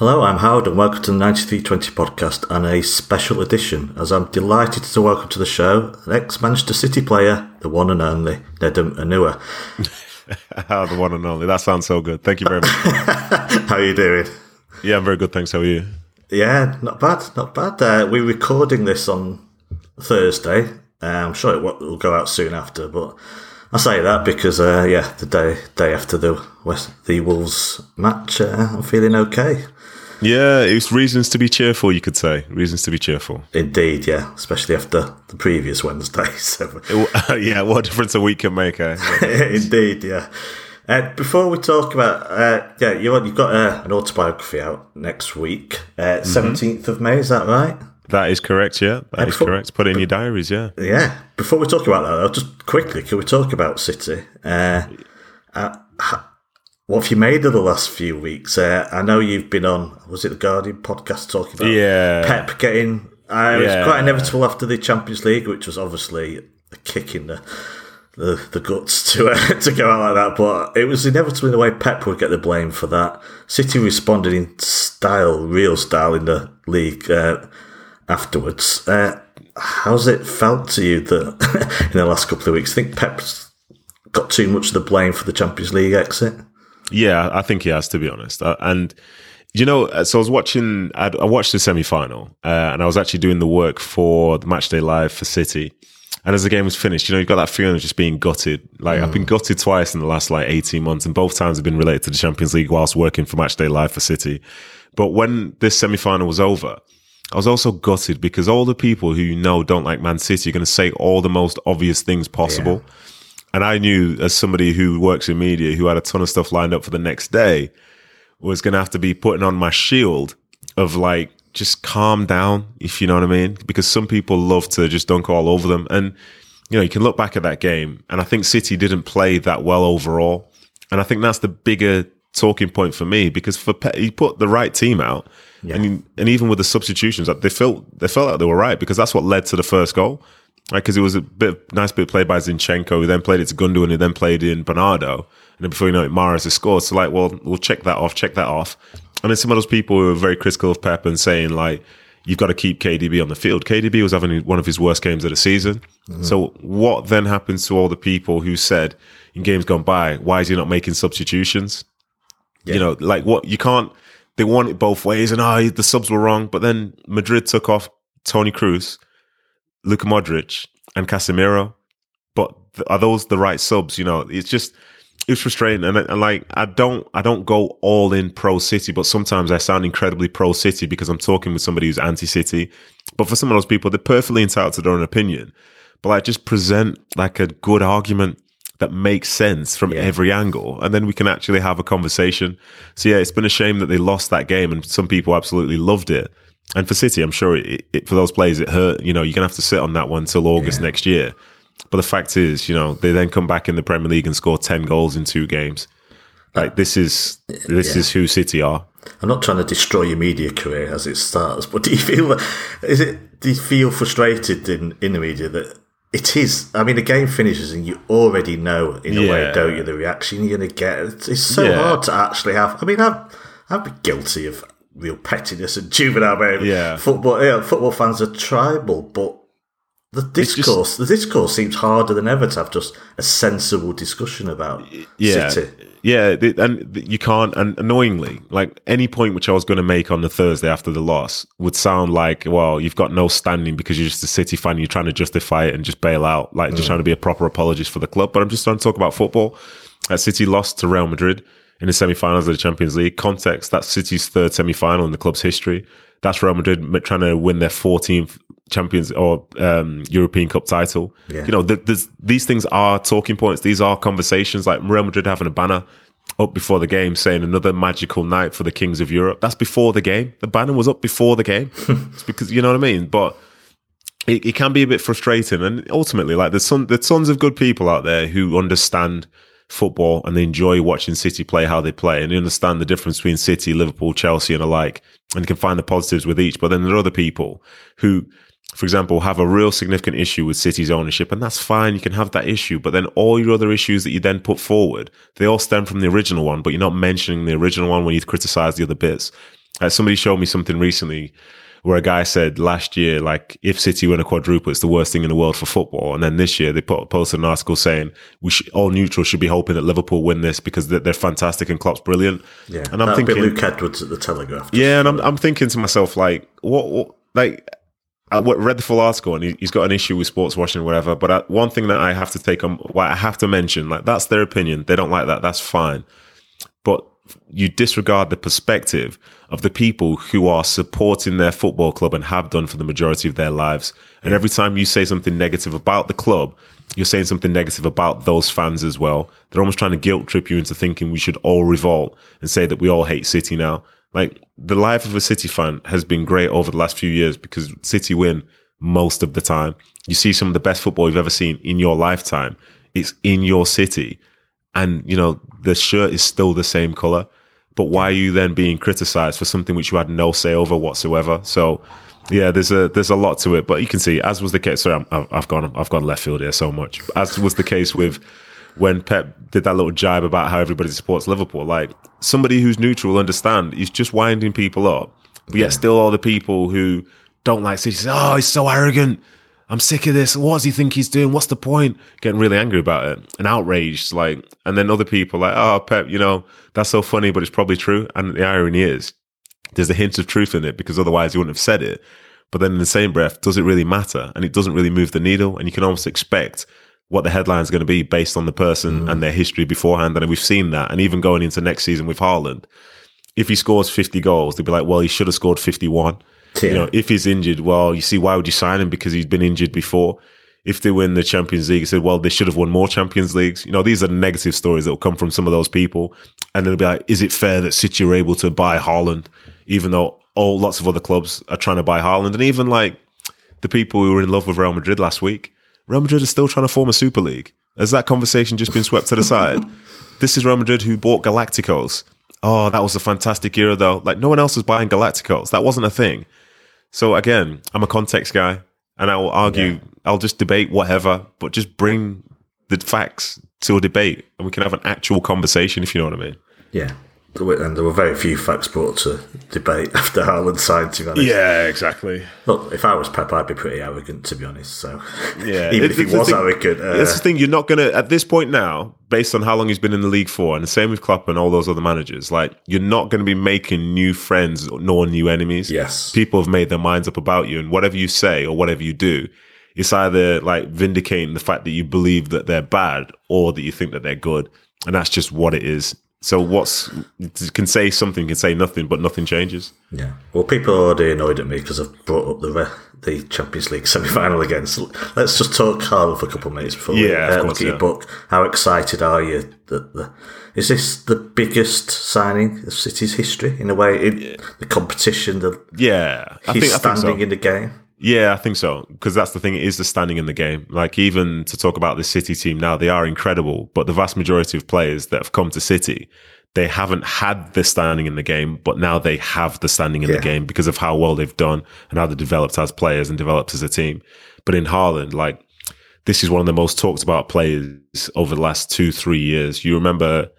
Hello, I'm Howard and welcome to the 9320 podcast and a special edition as I'm delighted to welcome to the show an ex-Manchester City player, the one and only Nedum Onuoha. the one and only. That sounds so good. Thank you very much. How are you doing? Yeah, I'm very good. Thanks. How are you? Yeah, not bad, not bad. Uh, we're recording this on Thursday. Uh, I'm sure it will go out soon after, but I say that because, uh, yeah, the day day after the West the Wolves match, uh, I'm feeling okay. Yeah, it's reasons to be cheerful, you could say. Reasons to be cheerful. Indeed, yeah, especially after the previous Wednesday. So. yeah, what difference a week can make, eh? Indeed, yeah. Uh, before we talk about, uh, yeah, you, you've got uh, an autobiography out next week, uh, 17th of May, is that right? That is correct, yeah. That is correct. Put in your diaries, yeah. Yeah. Before we talk about that, though, just quickly, can we talk about City? Uh, uh, what have you made of the last few weeks? Uh, I know you've been on, was it the Guardian podcast talking about yeah. Pep getting. Uh, it was quite inevitable after the Champions League, which was obviously a kick in the the, the guts to uh, to go out like that. But it was inevitable in the way Pep would get the blame for that. City responded in style, real style, in the league uh, afterwards. Uh, how's it felt to you that in the last couple of weeks? I think Pep's got too much of the blame for the Champions League exit. Yeah, I think he has to be honest. Uh, and you know, uh, so I was watching. I'd, i watched the semi final, uh, and I was actually doing the work for the Matchday Live for City. And as the game was finished, you know, you've got that feeling of just being gutted. Like mm. I've been gutted twice in the last like eighteen months, and both times have been related to the Champions League whilst working for Matchday Live for City. But when this semi final was over, I was also gutted because all the people who you know don't like Man City are going to say all the most obvious things possible. Yeah. And I knew as somebody who works in media, who had a ton of stuff lined up for the next day, was going to have to be putting on my shield of like, just calm down, if you know what I mean. Because some people love to just dunk all over them. And, you know, you can look back at that game and I think City didn't play that well overall. And I think that's the bigger talking point for me because for he put the right team out. Yeah. And, and even with the substitutions, they felt they felt like they were right because that's what led to the first goal. Right, because it was a bit nice bit played by Zinchenko, who then played it to Gundogan, who then played in Bernardo, and then before you know it, Mahrez has scored. So like, well, we'll check that off, check that off. And then some of those people who were very critical of Pep and saying like, you've got to keep KDB on the field. KDB was having one of his worst games of the season. Mm-hmm. So what then happens to all the people who said in games gone by, why is he not making substitutions? Yeah. You know, like what you can't. They want it both ways, and ah, oh, the subs were wrong. But then Madrid took off Tony Kroos Luka Modric and Casemiro. But are those the right subs? You know, it's just it's frustrating, and, and, like I don't I don't go all in pro City, but sometimes I sound incredibly pro City because I'm talking with somebody who's anti City. But for some of those people, they're perfectly entitled to their own opinion. But like, just present like a good argument that makes sense from yeah. every angle, and then we can actually have a conversation. So yeah, it's been a shame that they lost that game, and some people absolutely loved it. And for City, I'm sure it, it, for those players, it hurt. You know, you're going to have to sit on that one till August yeah. next year. But the fact is, you know, they then come back in the Premier League and score 10 goals in two games. Like, this is this yeah. is who City are. I'm not trying to destroy your media career as it starts, but do you feel is it do you feel frustrated in, in the media that it is. I mean, the game finishes and you already know in a yeah. way, don't you, the reaction you're going to get. It's so hard to actually have. I mean, I've, I've been guilty of real pettiness and juvenile behaviour. Yeah. Football, yeah, football fans are tribal, but the discourse, just, the discourse seems harder than ever to have just a sensible discussion about yeah, City. Yeah, and you can't. And annoyingly, like any point which I was going to make on the Thursday after the loss would sound like, well, you've got no standing because you're just a City fan. You're trying to justify it and just bail out, like just mm. trying to be a proper apologist for the club. But I'm just trying to talk about football. That City lost to Real Madrid in the semi-finals of the Champions League. Context: that's City's third semi-final in the club's history. That's Real Madrid trying to win their 14th Champions or um, European Cup title. Yeah. You know, these things are talking points. These are conversations. Like Real Madrid having a banner up before the game saying another magical night for the kings of Europe. That's before the game. The banner was up before the game. it's because you know what I mean. But it, it, can be a bit frustrating, and ultimately, like there's some there's tons of good people out there who understand football and they enjoy watching City play how they play and they understand the difference between City, Liverpool, Chelsea and alike and you can find the positives with each. But then there are other people who, for example, have a real significant issue with City's ownership and that's fine. You can have that issue. But then all your other issues that you then put forward, they all stem from the original one, but you're not mentioning the original one when you criticize the other bits. Uh, somebody showed me something recently where a guy said last year, like, if City win a quadruple, it's the worst thing in the world for football. And then this year, they put posted an article saying we should, all neutrals should be hoping that Liverpool win this because they're, they're fantastic and Klopp's brilliant. Yeah, and I'm thinking Luke Edwards at the Telegraph. Yeah, and I'm I'm thinking to myself like, what, what like. I read the full article and he's got an issue with sports washing or whatever. But one thing that I have to take on, what I have to mention, like that's their opinion. They don't like that. That's fine. But you disregard the perspective of the people who are supporting their football club and have done for the majority of their lives. And every time you say something negative about the club, you're saying something negative about those fans as well. They're almost trying to guilt trip you into thinking we should all revolt and say that we all hate City now. Like the life of a City fan has been great over the last few years because City win most of the time. You see some of the best football you've ever seen in your lifetime. It's in your city. And, you know, the shirt is still the same color. But why are you then being criticized for something which you had no say over whatsoever? So, yeah, there's a there's a lot to it. But you can see, as was the case. Sorry, i have gone I've gone left field here so much. As was the case with when Pep did that little jibe about how everybody supports Liverpool. Like somebody who's neutral will understand. He's just winding people up. But yet, still, all the people who don't like City say, "Oh, he's so arrogant." I'm sick of this. What does he think he's doing? What's the point? Getting really angry about it and outraged. Like, and then other people like, oh, Pep, you know, that's so funny, but it's probably true. And the irony is, there's a hint of truth in it because otherwise you wouldn't have said it. But then in the same breath, does it really matter? And it doesn't really move the needle. And you can almost expect what the headline is going to be based on the person mm. and their history beforehand. And we've seen that. And even going into next season with Haaland, if he scores 50 goals, they'd be like, well, he should have scored 51 yeah. You know, if he's injured, well, you see, why would you sign him? Because he's been injured before. If they win the Champions League, you said, well, they should have won more Champions Leagues. You know, these are negative stories that will come from some of those people. And they'll be like, is it fair that City are able to buy Haaland, even though all lots of other clubs are trying to buy Haaland? And even like the people who were in love with Real Madrid last week, Real Madrid is still trying to form a Super League. Has that conversation just been swept to the side? This is Real Madrid who bought Galacticos. Oh, that was a fantastic era, though. Like, no one else was buying Galacticos. That wasn't a thing. So again, I'm a context guy, and I will argue. Yeah. I'll just debate whatever, but just bring the facts to a debate, and we can have an actual conversation. If you know what I mean. Yeah, and there were very few facts brought to debate after Haaland signed. To be honest, yeah, exactly. Look, if I was Pep, I'd be pretty arrogant, to be honest. So, yeah, even it, if he was thing, arrogant, uh, that's the thing. You're not gonna at this point now, based on how long he's been in the league for, and the same with Klopp and all those other managers. Like, you're not going to be making new friends nor new enemies. Yes, people have made their minds up about you, and whatever you say or whatever you do. It's either like vindicating the fact that you believe that they're bad or that you think that they're good. And that's just what it is so what's can say something, can say nothing, but nothing changes. Yeah. Well, people are already annoyed at me because I've brought up the the Champions League semi final again. So let's just talk Carlo for a couple of minutes before yeah, we uh, look at your book. How excited are you that the is this the biggest signing of City's history in a way? In yeah. the competition, the yeah, I think, standing I think so. in the game. Yeah, I think so. Because that's the thing, it is the standing in the game. Like, even to talk about the City team now, they are incredible, but the vast majority of players that have come to City, they haven't had the standing in the game, but now they have the standing in yeah. the game because of how well they've done and how they've developed as players and developed as a team. But in Haaland, like, this is one of the most talked about players over the last two, three years. You remember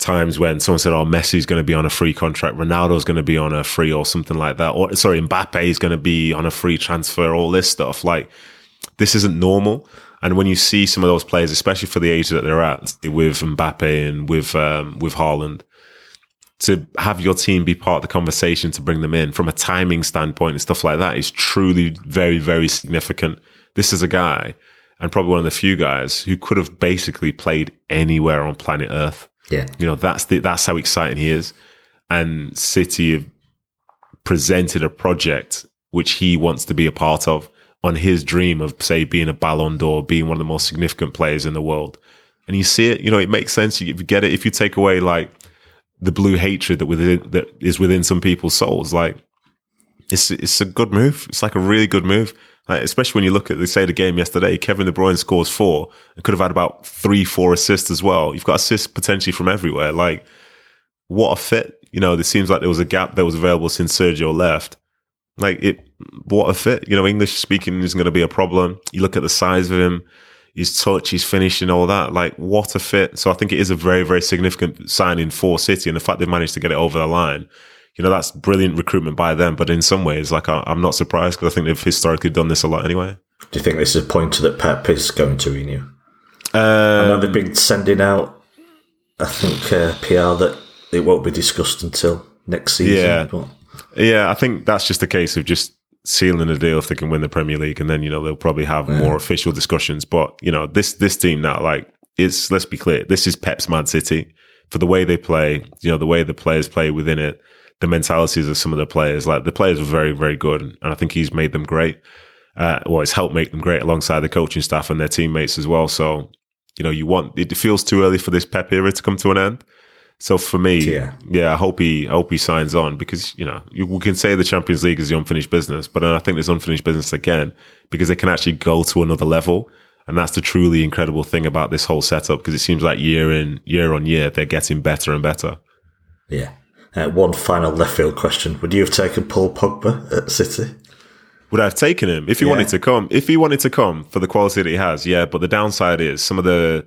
times when someone said, "Oh, Messi's going to be on a free contract, Ronaldo's going to be on a free or something like that," or sorry, Mbappe is going to be on a free transfer, all this stuff. Like this isn't normal. And when you see some of those players, especially for the age that they're at, with Mbappe and with um, with Haaland, to have your team be part of the conversation to bring them in from a timing standpoint and stuff like that is truly very, very significant. This is a guy, and probably one of the few guys who could have basically played anywhere on planet Earth yeah, you know that's the, that's how exciting he is, and City have presented a project which he wants to be a part of on his dream of say being a Ballon d'Or, being one of the most significant players in the world, and you see it. You know, it makes sense. You get it if you take away like the blue hatred that within that is within some people's souls. Like it's it's a good move. It's like a really good move. Like, especially when you look at, they say the game yesterday, Kevin De Bruyne scores four and could have had about three, four assists as well. You've got assists potentially from everywhere. Like, what a fit. You know, it seems like there was a gap that was available since Sergio left. Like, it, what a fit. You know, English speaking isn't going to be a problem. You look at the size of him, his touch, his finishing, all that. Like, what a fit. So I think it is a very, very significant signing for City. And the fact they've managed to get it over the line you know, that's brilliant recruitment by them. But in some ways, like I, am not surprised because I think they've historically done this a lot anyway. Do you think this is a pointer that Pep is going to renew? Um, I know they've been sending out, I think, uh, PR that it won't be discussed until next season. Yeah, but. yeah. I think that's just a case of just sealing the deal if they can win the Premier League, and then you know they'll probably have yeah. more official discussions. But you know this this team now, like, it's let's be clear, this is Pep's Man City for the way they play. You know the way the players play within it, the mentalities of some of the players. Like the players were very very good, and I think he's made them great. Uh, well, it's helped make them great alongside the coaching staff and their teammates as well. So you know you want it feels too early for this Pep era to come to an end. So for me, yeah. yeah, I hope he, I hope he signs on because you know you, we can say the Champions League is the unfinished business, but I think there's unfinished business again because they can actually go to another level, and that's the truly incredible thing about this whole setup because it seems like year in year on year they're getting better and better. Yeah. Uh, one final left field question: Would you have taken Paul Pogba at City? Would I have taken him if he yeah. wanted to come? If he wanted to come for the quality that he has, yeah. But the downside is some of the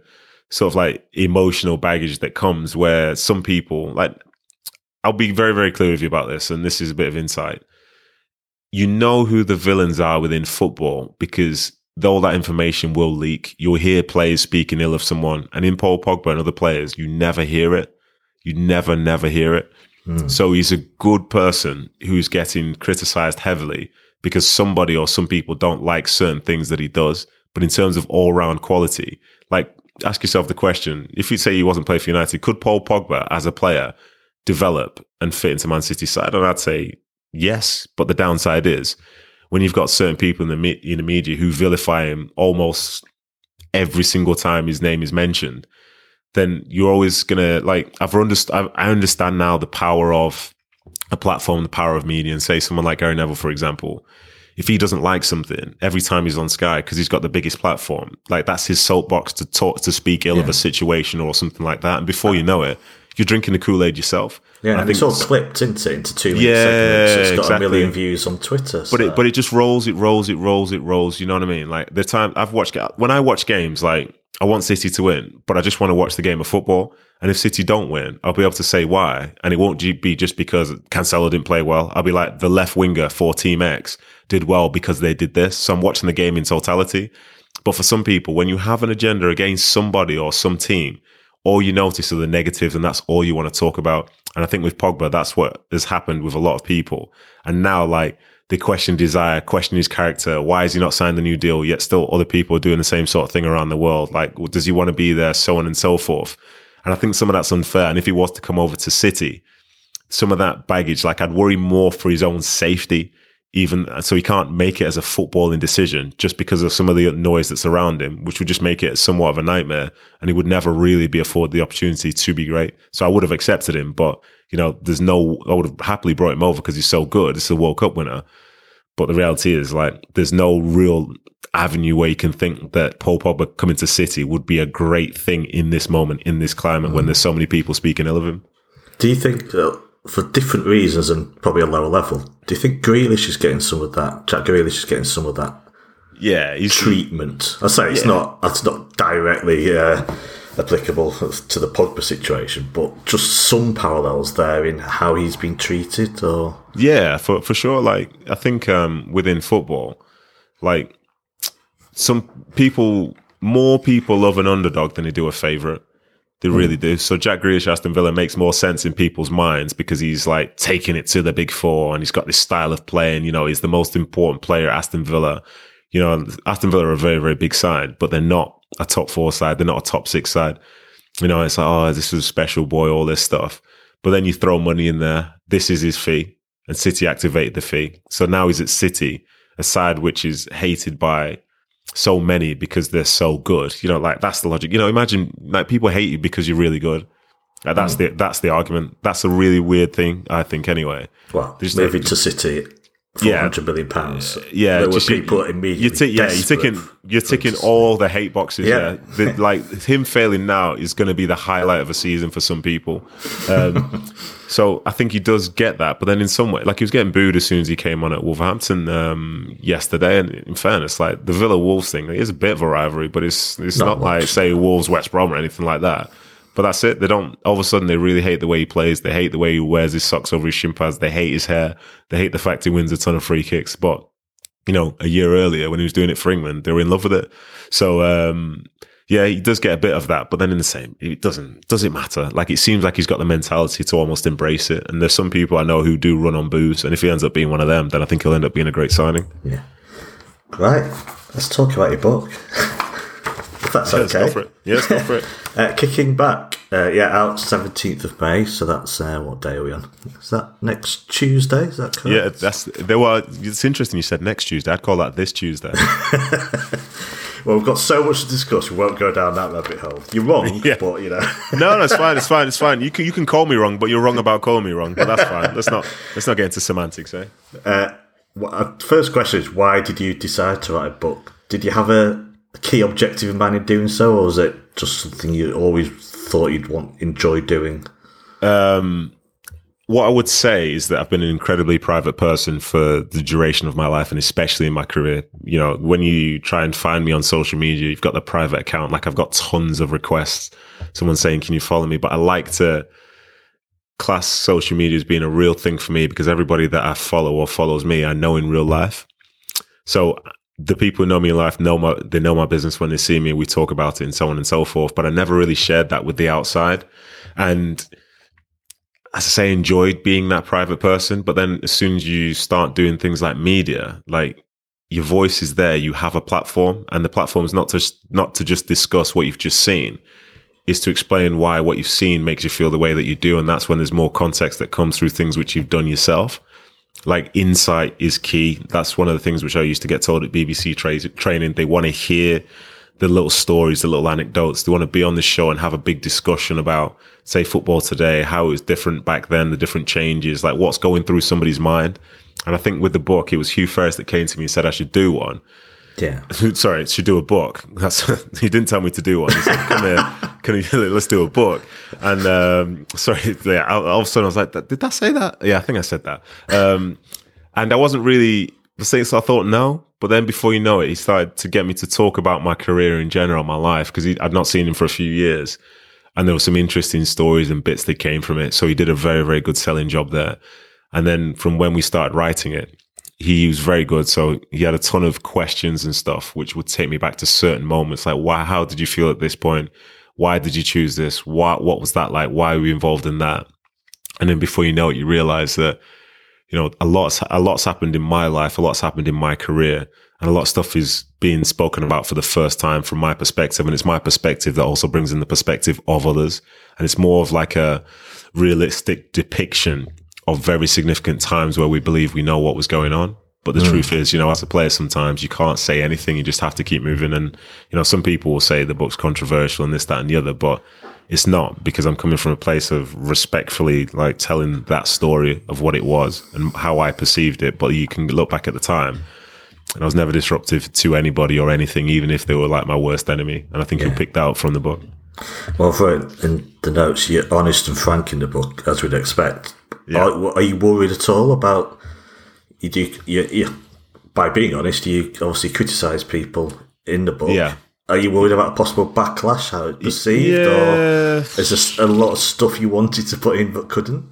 sort of like emotional baggage that comes where some people like I'll be very, very clear with you about this, and this is a bit of insight. You know who the villains are within football because all that information will leak. You'll hear players speaking ill of someone, and in Paul Pogba and other players, you never hear it. You never, never hear it. Mm. So he's a good person who's getting criticized heavily because somebody or some people don't like certain things that he does. But in terms of all round quality, like ask yourself the question: If you say he wasn't playing for United, could Paul Pogba as a player develop and fit into Man City's side? And I'd say yes, but the downside is when you've got certain people in the in the media who vilify him almost every single time his name is mentioned, then you're always gonna like. I've understood. I understand now the power of a platform, the power of media, and say someone like Gary Neville, for example if he doesn't like something every time he's on Sky because he's got the biggest platform, like that's his soapbox to talk to speak ill yeah. of a situation or something like that. And before you know it, you're drinking the Kool Aid yourself. Yeah, and, and it's all clipped into into two minutes. Yeah, segments. It's got exactly. a million views on Twitter. So. But it but it just rolls, it rolls, it rolls, it rolls. You know what I mean? Like the time I've watched when I watch games, like I want City to win, but I just want to watch the game of football. And if City don't win, I'll be able to say why. And it won't be just because Cancelo didn't play well. I'll be like the left winger for Team X did well because they did this. So I'm watching the game in totality. But for some people, when you have an agenda against somebody or some team, all you notice are the negatives and that's all you want to talk about. And I think with Pogba, that's what has happened with a lot of people. And now, like, they question desire, question his character. Why has he not signed the new deal? Yet still other people are doing the same sort of thing around the world. Like, does he want to be there? So on and so forth. And I think some of that's unfair. And if he was to come over to City, some of that baggage, like I'd worry more for his own safety even so he can't make it as a footballing decision just because of some of the noise that's around him, which would just make it somewhat of a nightmare. And he would never really be afforded the opportunity to be great. So I would have accepted him, but you know, there's no, I would have happily brought him over because he's so good. It's a World Cup winner. But the reality is like, there's no real avenue where you can think that Paul Pogba coming to City would be a great thing in this moment, in this climate mm. when there's so many people speaking ill of him. Do you think for different reasons and probably a lower level. Do you think Grealish is getting some of that? Jack Grealish is getting some of that. Yeah, treatment. I say it's yeah. not. That's not directly uh, applicable to the Pogba situation, but just some parallels there in how he's been treated. Or yeah, for for sure. Like I think um, within football, like some people, more people love an underdog than they do a favorite. They hmm. really do. So Jack Grealish, Aston Villa makes more sense in people's minds because he's like taking it to the big four and he's got this style of playing. You know, he's the most important player at Aston Villa. You know, Aston Villa are a very, very big side, but they're not a top four side. They're not a top six side. You know, it's like, oh, this is a special boy, all this stuff. But then you throw money in there. This is his fee. And City activated the fee. So now he's at City, a side which is hated by so many because they're so good. You know, like that's the logic. You know, imagine like people hate you because you're really good. Like, that's mm. the that's the argument. That's a really weird thing, I think. Anyway, well, moving to City yeah. hundred million pounds. Yeah, there were people immediately. You t- yeah, you're ticking you're ticking all the hate boxes. Yeah, yeah. The, like him failing now is going to be the highlight of a season for some people. Um, so I think he does get that, but then in some way, like he was getting booed as soon as he came on at Wolverhampton um, yesterday. And in fairness, like the Villa Wolves thing, it is a bit of a rivalry, but it's it's not, not like say Wolves West Brom or anything like that. But that's it. They don't. All of a sudden, they really hate the way he plays. They hate the way he wears his socks over his shin pads. They hate his hair. They hate the fact he wins a ton of free kicks. But you know, a year earlier when he was doing it for England, they were in love with it. So um, yeah, he does get a bit of that, but then in the same, it doesn't does it matter? Like it seems like he's got the mentality to almost embrace it. And there's some people I know who do run on boos, and if he ends up being one of them, then I think he'll end up being a great signing. Yeah. Right. Let's talk about your book. that's okay. Let's go for it. Let's go for it. uh, kicking back. Uh, yeah, out seventeenth of May. So that's uh, what day are we on? Is that next Tuesday? Is that correct? Yeah, that's there were. It's interesting you said next Tuesday. I'd call that this Tuesday. well, we've got so much to discuss. We won't go down that rabbit hole. You're wrong, yeah. but you know. no, no, it's fine. It's fine. It's fine. You can you can call me wrong, but you're wrong about calling me wrong. But that's fine. Let's not let's not get into semantics, eh? Uh, first question is why did you decide to write a book? Did you have a, a key objective in mind in doing so, or was it just something you always thought you'd want enjoy doing? Um, what I would say is that I've been an incredibly private person for the duration of my life and especially in my career. You know, when you try and find me on social media, you've got the private account. Like I've got tons of requests. Someone saying, can you follow me? But I like to class social media as being a real thing for me because everybody that I follow or follows me, I know in real life. So the people who know me in life know my, they know my business when they see me. We talk about it and so on and so forth. But I never really shared that with the outside. And as I say, enjoyed being that private person. But then as soon as you start doing things like media, like your voice is there, you have a platform, and the platform is not to not to just discuss what you've just seen, is to explain why what you've seen makes you feel the way that you do, and that's when there's more context that comes through things which you've done yourself. Like insight is key. That's one of the things which I used to get told at BBC tra- training. They want to hear the little stories, the little anecdotes. They want to be on the show and have a big discussion about, say, football today, how it was different back then, the different changes, like what's going through somebody's mind. And I think with the book, it was Hugh Ferris that came to me and said I should do one. Yeah. Sorry, should do a book. That's he didn't tell me to do one. He said, "Come here, can you, let's do a book." And um, sorry, yeah, all of a sudden I was like, "Did I say that?" Yeah, I think I said that. Um, and I wasn't really the saying, so I thought no. But then before you know it, he started to get me to talk about my career in general, my life, because I'd not seen him for a few years. And there were some interesting stories and bits that came from it. So he did a very, very good selling job there. And then from when we started writing it, he was very good. So he had a ton of questions and stuff, which would take me back to certain moments. Like, why, how did you feel at this point? Why did you choose this? What, what was that like? Why were you involved in that? And then before you know it, you realize that you know, a lot's a lot's happened in my life, a lot's happened in my career, and a lot of stuff is being spoken about for the first time from my perspective, and it's my perspective that also brings in the perspective of others, and it's more of like a realistic depiction of very significant times where we believe we know what was going on. But the mm. truth is, you know, as a player, sometimes you can't say anything. You just have to keep moving. And, you know, some people will say the book's controversial and this, that, and the other, but it's not because I'm coming from a place of respectfully like telling that story of what it was and how I perceived it. But you can look back at the time and I was never disruptive to anybody or anything, even if they were like my worst enemy. And I think yeah. you picked that up from the book. Well, for in the notes, you're honest and frank in the book, as we'd expect. Yeah. Are, are, you worried at all about you do you, you, by being honest? You obviously criticise people in the book. Yeah. Are you worried about a possible backlash, how it's perceived, yeah. or is there a lot of stuff you wanted to put in but couldn't?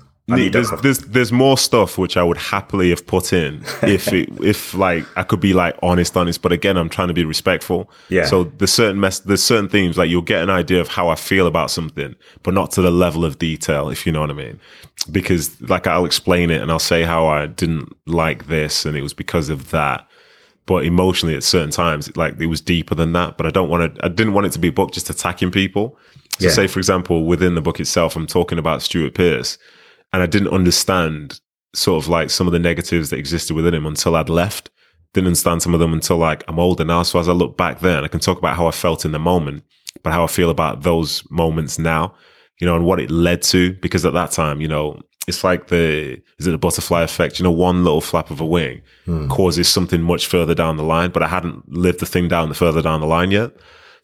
There's, there's there's more stuff which I would happily have put in if it, if like I could be like honest, honest. But again, I'm trying to be respectful. Yeah. So there's certain mess, there's certain themes like you'll get an idea of how I feel about something, but not to the level of detail, if you know what I mean. Because like I'll explain it and I'll say how I didn't like this and it was because of that but emotionally at certain times, like it was deeper than that. But I don't want to, I didn't want it to be a book just attacking people. So yeah. say, for example, within the book itself, I'm talking about Stuart Pearce and I didn't understand sort of like some of the negatives that existed within him until I'd left. Didn't understand some of them until like I'm older now. So as I look back then, I can talk about how I felt in the moment, but how I feel about those moments now, you know, and what it led to. Because at that time, you know, it's like the is it the butterfly effect? You know, one little flap of a wing hmm. causes something much further down the line, but I hadn't lived the thing down the further down the line yet.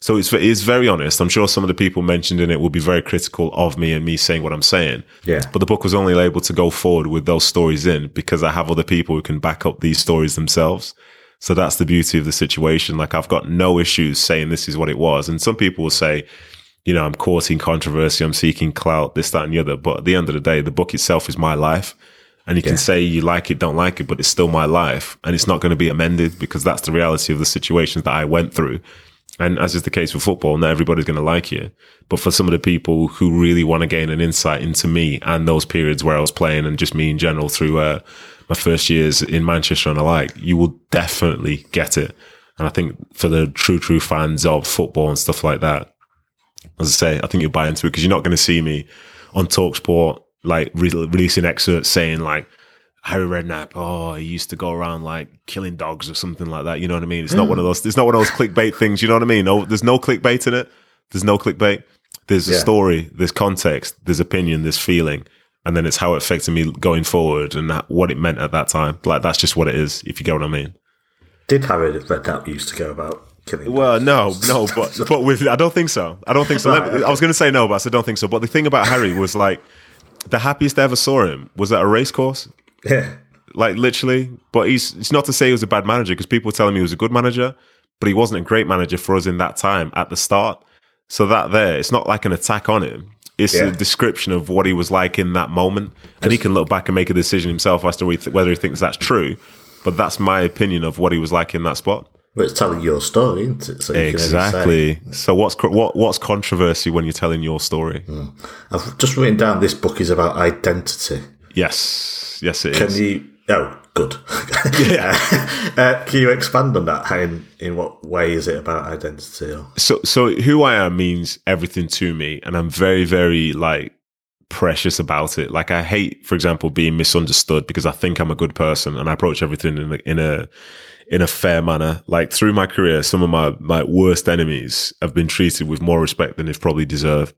So it's it's very honest. I'm sure some of the people mentioned in it will be very critical of me and me saying what I'm saying. Yeah. But the book was only able to go forward with those stories in because I have other people who can back up these stories themselves. So that's the beauty of the situation. Like I've got no issues saying this is what it was. And some people will say, you know, I'm courting controversy, I'm seeking clout, this, that, and the other. But at the end of the day, the book itself is my life. And you can say you like it, don't like it, but it's still my life. And it's not going to be amended because that's the reality of the situations that I went through. And as is the case with football, not everybody's going to like you. But for some of the people who really want to gain an insight into me and those periods where I was playing and just me in general through uh, my first years in Manchester and alike, you will definitely get it. And I think for the true, true fans of football and stuff like that, as I say, I think you'll buy into it because you're not going to see me on Talksport like re- releasing excerpts saying like Harry Redknapp, oh, he used to go around like killing dogs or something like that. You know what I mean? It's not one of those. It's not one of those clickbait things. You know what I mean? No, there's no clickbait in it. There's no clickbait. There's a yeah. story. There's context. There's opinion. There's feeling, and then it's how it affected me going forward and that, what it meant at that time. Like that's just what it is. If you get what I mean. Did Harry Redknapp used to go about killing? Well, no, no, but but with I don't think so. I don't think so. right, okay. I was going to say no, but I said don't think so. But the thing about Harry was like the happiest I ever saw him was at a race course. Yeah. Like literally. But he's it's not to say he was a bad manager because people were telling me he was a good manager, but he wasn't a great manager for us in that time at the start. So that there, it's not like an attack on him. It's yeah. a description of what he was like in that moment. And he can look back and make a decision himself as to whether he thinks that's true. But that's my opinion of what he was like in that spot. But it's telling your story, isn't it? So exactly. So what's what what's controversy when you're telling your story? Mm. I've just written down this book is about identity. Yes, yes, it can is. you? Oh, good. yeah. uh, can you expand on that? How in, in what way is it about identity? Or? So, so who I am means everything to me, and I'm very, very like precious about it. Like I hate, for example, being misunderstood because I think I'm a good person and I approach everything in a, in a in a fair manner. Like through my career, some of my my worst enemies have been treated with more respect than they've probably deserved.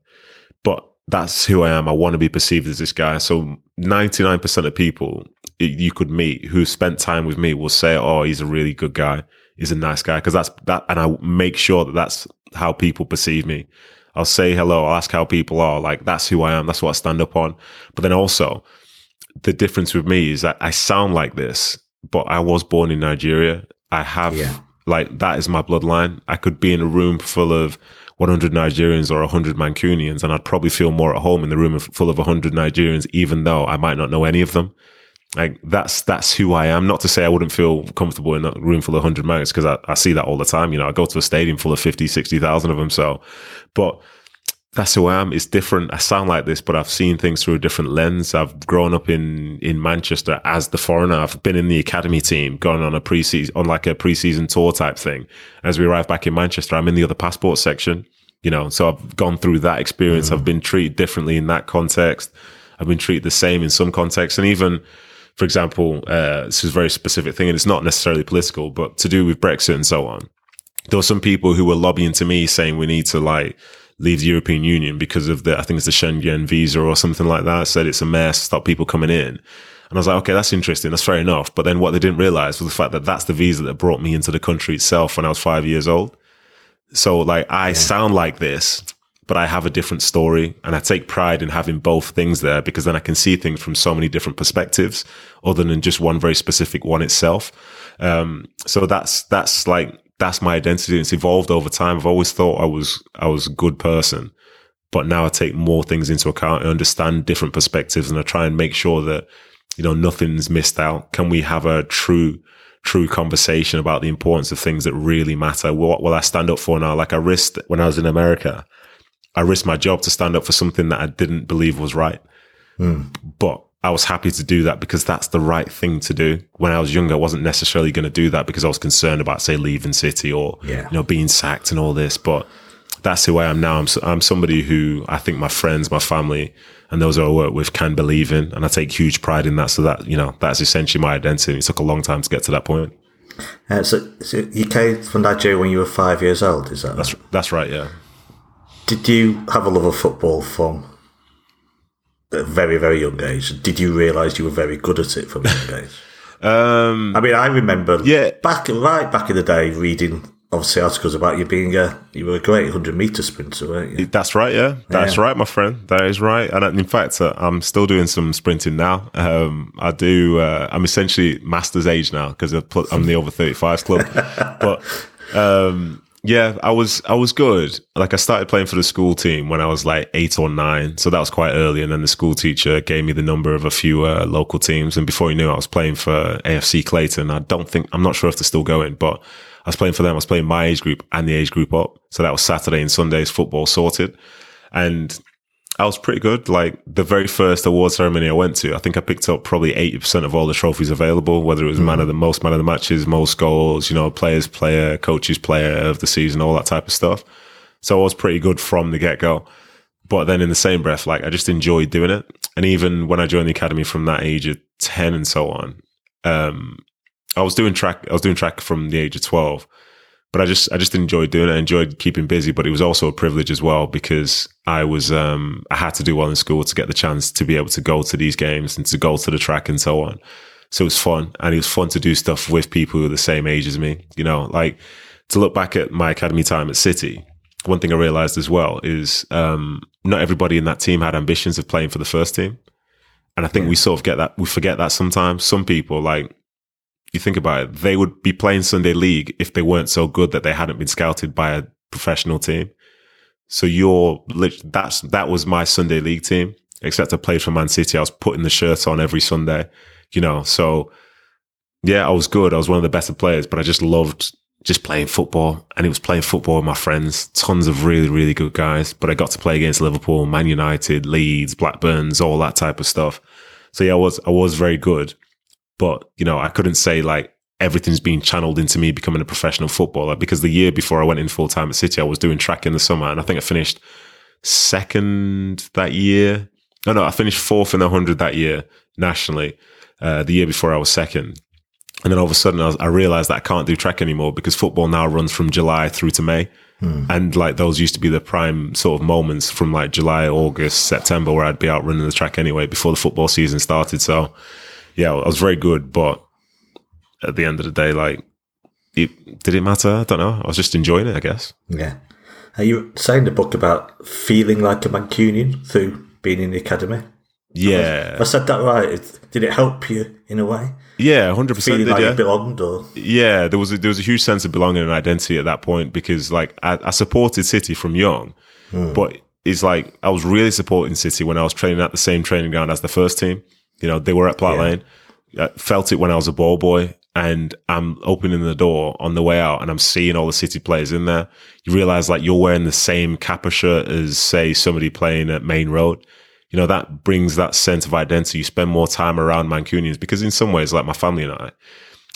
But that's who I am. I want to be perceived as this guy. So 99% of people you could meet who spent time with me will say, "Oh, he's a really good guy. He's a nice guy." Because that's that, and I make sure that that's how people perceive me. I'll say hello. I'll ask how people are. Like that's who I am. That's what I stand up on. But then also, the difference with me is that I sound like this, but I was born in Nigeria. I have yeah. like that is my bloodline. I could be in a room full of 100 Nigerians or 100 Mancunians, and I'd probably feel more at home in the room full of 100 Nigerians, even though I might not know any of them. Like that's that's who I am. Not to say I wouldn't feel comfortable in a room full of 100 Mancs because I, I see that all the time. You know, I go to a stadium full of 50, 60,000 of them. So, but that's who I am. It's different. I sound like this, but I've seen things through a different lens. I've grown up in in Manchester as the foreigner. I've been in the academy team, gone on a preseason on like a preseason tour type thing. As we arrive back in Manchester, I'm in the other passport section. You know, so I've gone through that experience. Mm. I've been treated differently in that context. I've been treated the same in some contexts, and even, for example, uh, this is a very specific thing, and it's not necessarily political, but to do with Brexit and so on. There were some people who were lobbying to me saying we need to like leave the European Union because of the, I think it's the Schengen visa or something like that. Said it's a mess, stop people coming in. And I was like, okay, that's interesting. That's fair enough. But then what they didn't realize was the fact that that's the visa that brought me into the country itself when I was five years old. So like I yeah. sound like this, but I have a different story and I take pride in having both things there because then I can see things from so many different perspectives other than just one very specific one itself. Um, so that's, that's like that's my identity. It's evolved over time. I've always thought I was I was a good person, but now I take more things into account. I understand different perspectives, and I try and make sure that you know nothing's missed out. Can we have a true true conversation about the importance of things that really matter? What will I stand up for now? Like I risked when I was in America, I risked my job to stand up for something that I didn't believe was right. Mm. But I was happy to do that because that's the right thing to do. When I was younger, I wasn't necessarily going to do that because I was concerned about, say, leaving City or yeah. you know being sacked and all this. But that's who I am now. I'm I'm somebody who I think my friends, my family, and those who I work with can believe in, and I take huge pride in that. So that you know that's essentially my identity. It took a long time to get to that point. Uh, so, so, you came from Nigeria when you were five years old, is that? That's right? that's right. Yeah. Did you have a love of football from a very, very young age. Did you realise you were very good at it from a young age? um, I mean, I remember yeah. back right back in the day reading obviously articles about you being a you were a great hundred meter sprinter, weren't you? That's right, yeah, that's yeah. right, my friend. That is right, and in fact, uh, I'm still doing some sprinting now. Um, I do. Uh, I'm essentially master's age now because I'm the over 35s club, but. Um, yeah, I was I was good. Like I started playing for the school team when I was like eight or nine, so that was quite early. And then the school teacher gave me the number of a few uh, local teams, and before you knew, it, I was playing for AFC Clayton. I don't think I'm not sure if they're still going, but I was playing for them. I was playing my age group and the age group up, so that was Saturday and Sundays football sorted, and I was pretty good. Like the very first award ceremony I went to, I think I picked up probably 80% of all the trophies available, whether it was mm. man of the most man of the matches, most goals, you know, players player, coaches player of the season, all that type of stuff. So I was pretty good from the get go. But then in the same breath, like I just enjoyed doing it. And even when I joined the academy from that age of 10 and so on, um, I was doing track, I was doing track from the age of 12 but I just I just enjoyed doing it. I enjoyed keeping busy, but it was also a privilege as well because I was um, I had to do well in school to get the chance to be able to go to these games and to go to the track and so on. So it was fun, and it was fun to do stuff with people who are the same age as me. You know, like to look back at my academy time at City. One thing I realized as well is um, not everybody in that team had ambitions of playing for the first team, and I think yeah. we sort of get that we forget that sometimes. Some people like you think about it, they would be playing Sunday League if they weren't so good that they hadn't been scouted by a professional team. So you're that's that was my Sunday League team. Except I played for Man City, I was putting the shirt on every Sunday. You know, so yeah, I was good. I was one of the better players, but I just loved just playing football, and it was playing football with my friends. Tons of really, really good guys. But I got to play against Liverpool, Man United, Leeds, Blackburns, all that type of stuff. So yeah, I was I was very good. But, you know, I couldn't say like everything's being channeled into me becoming a professional footballer because the year before I went in full time at City, I was doing track in the summer and I think I finished second that year. No, no, I finished fourth in the 100 that year nationally. Uh, the year before I was second. And then all of a sudden I, was, I, realized that I can't do track anymore because football now runs from July through to May. Hmm. And like those used to be the prime sort of moments from like July, August, September where I'd be out running the track anyway before the football season started. So yeah, I was very good, but at the end of the day, like, it, did it matter? I don't know. I was just enjoying it, I guess. Yeah. Are you saying the book about feeling like a Mancunian through being in the academy? Yeah. I said that right. Did it help you in a way? Yeah, hundred percent. Feeling like yeah. you belonged, or yeah, there was a, there was a huge sense of belonging and identity at that point because like I, I supported City from young, hmm. but it's like I was really supporting City when I was training at the same training ground as the first team. You know, they were at Platt yeah. Lane. I felt it when I was a ball boy and I'm opening the door on the way out and I'm seeing all the City players in there. You realize like you're wearing the same Kappa shirt as say somebody playing at Maine Road. You know, that brings that sense of identity. You spend more time around Mancunians because in some ways, like my family and I,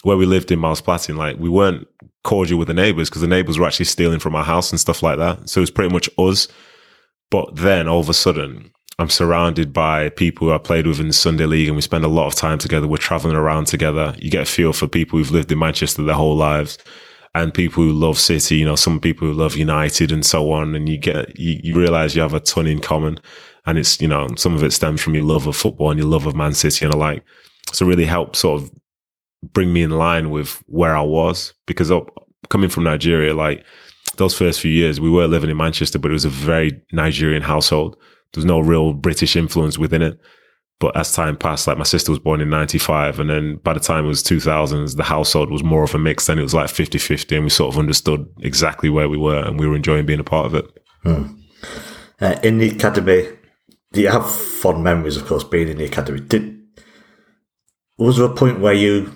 where we lived in Miles Platting, like we weren't cordial with the neighbors because the neighbors were actually stealing from our house and stuff like that. So it was pretty much us. But then all of a sudden, I'm surrounded by people I played with in the Sunday League and we spend a lot of time together. We're traveling around together. You get a feel for people who've lived in Manchester their whole lives and people who love City, you know, some people who love United and so on. And you get, you, you realize you have a ton in common. And it's, you know, some of it stems from your love of football and your love of Man City and the like. So really helped sort of bring me in line with where I was because coming from Nigeria, like those first few years, we were living in Manchester, but it was a very Nigerian household there's no real British influence within it. But as time passed, like my sister was born in 95. And then by the time it was 2000s, the household was more of a mix. Then it was like 50 50. And we sort of understood exactly where we were and we were enjoying being a part of it. Hmm. Uh, in the academy, do you have fond memories, of course, being in the academy? Did Was there a point where you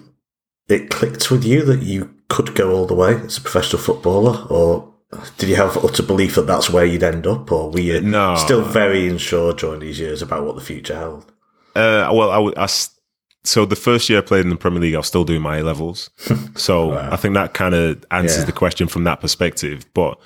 it clicked with you that you could go all the way as a professional footballer? Or did you have utter belief that that's where you'd end up, or were you no. still very unsure during these years about what the future held? Uh, well, I, I, so the first year I played in the Premier League, I was still doing my A levels. So wow. I think that kind of answers yeah. the question from that perspective. But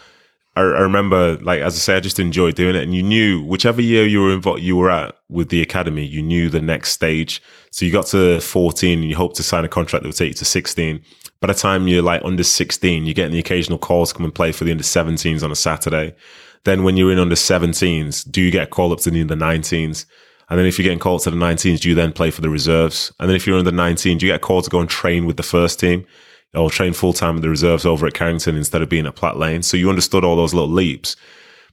I, I, remember, like as I say, I just enjoyed doing it, and you knew whichever year you were involved, you were at with the academy, you knew the next stage. So you got to fourteen, and you hoped to sign a contract that would take you to sixteen by the time you're like under 16, you're getting the occasional calls to come and play for the under 17s on a Saturday. Then when you're in under 17s, do you get a call up to the under 19s? And then if you're getting called to the 19s, do you then play for the reserves? And then if you're under 19, do you get a call to go and train with the first team or train full time with the reserves over at Carrington instead of being at Platt Lane? So you understood all those little leaps.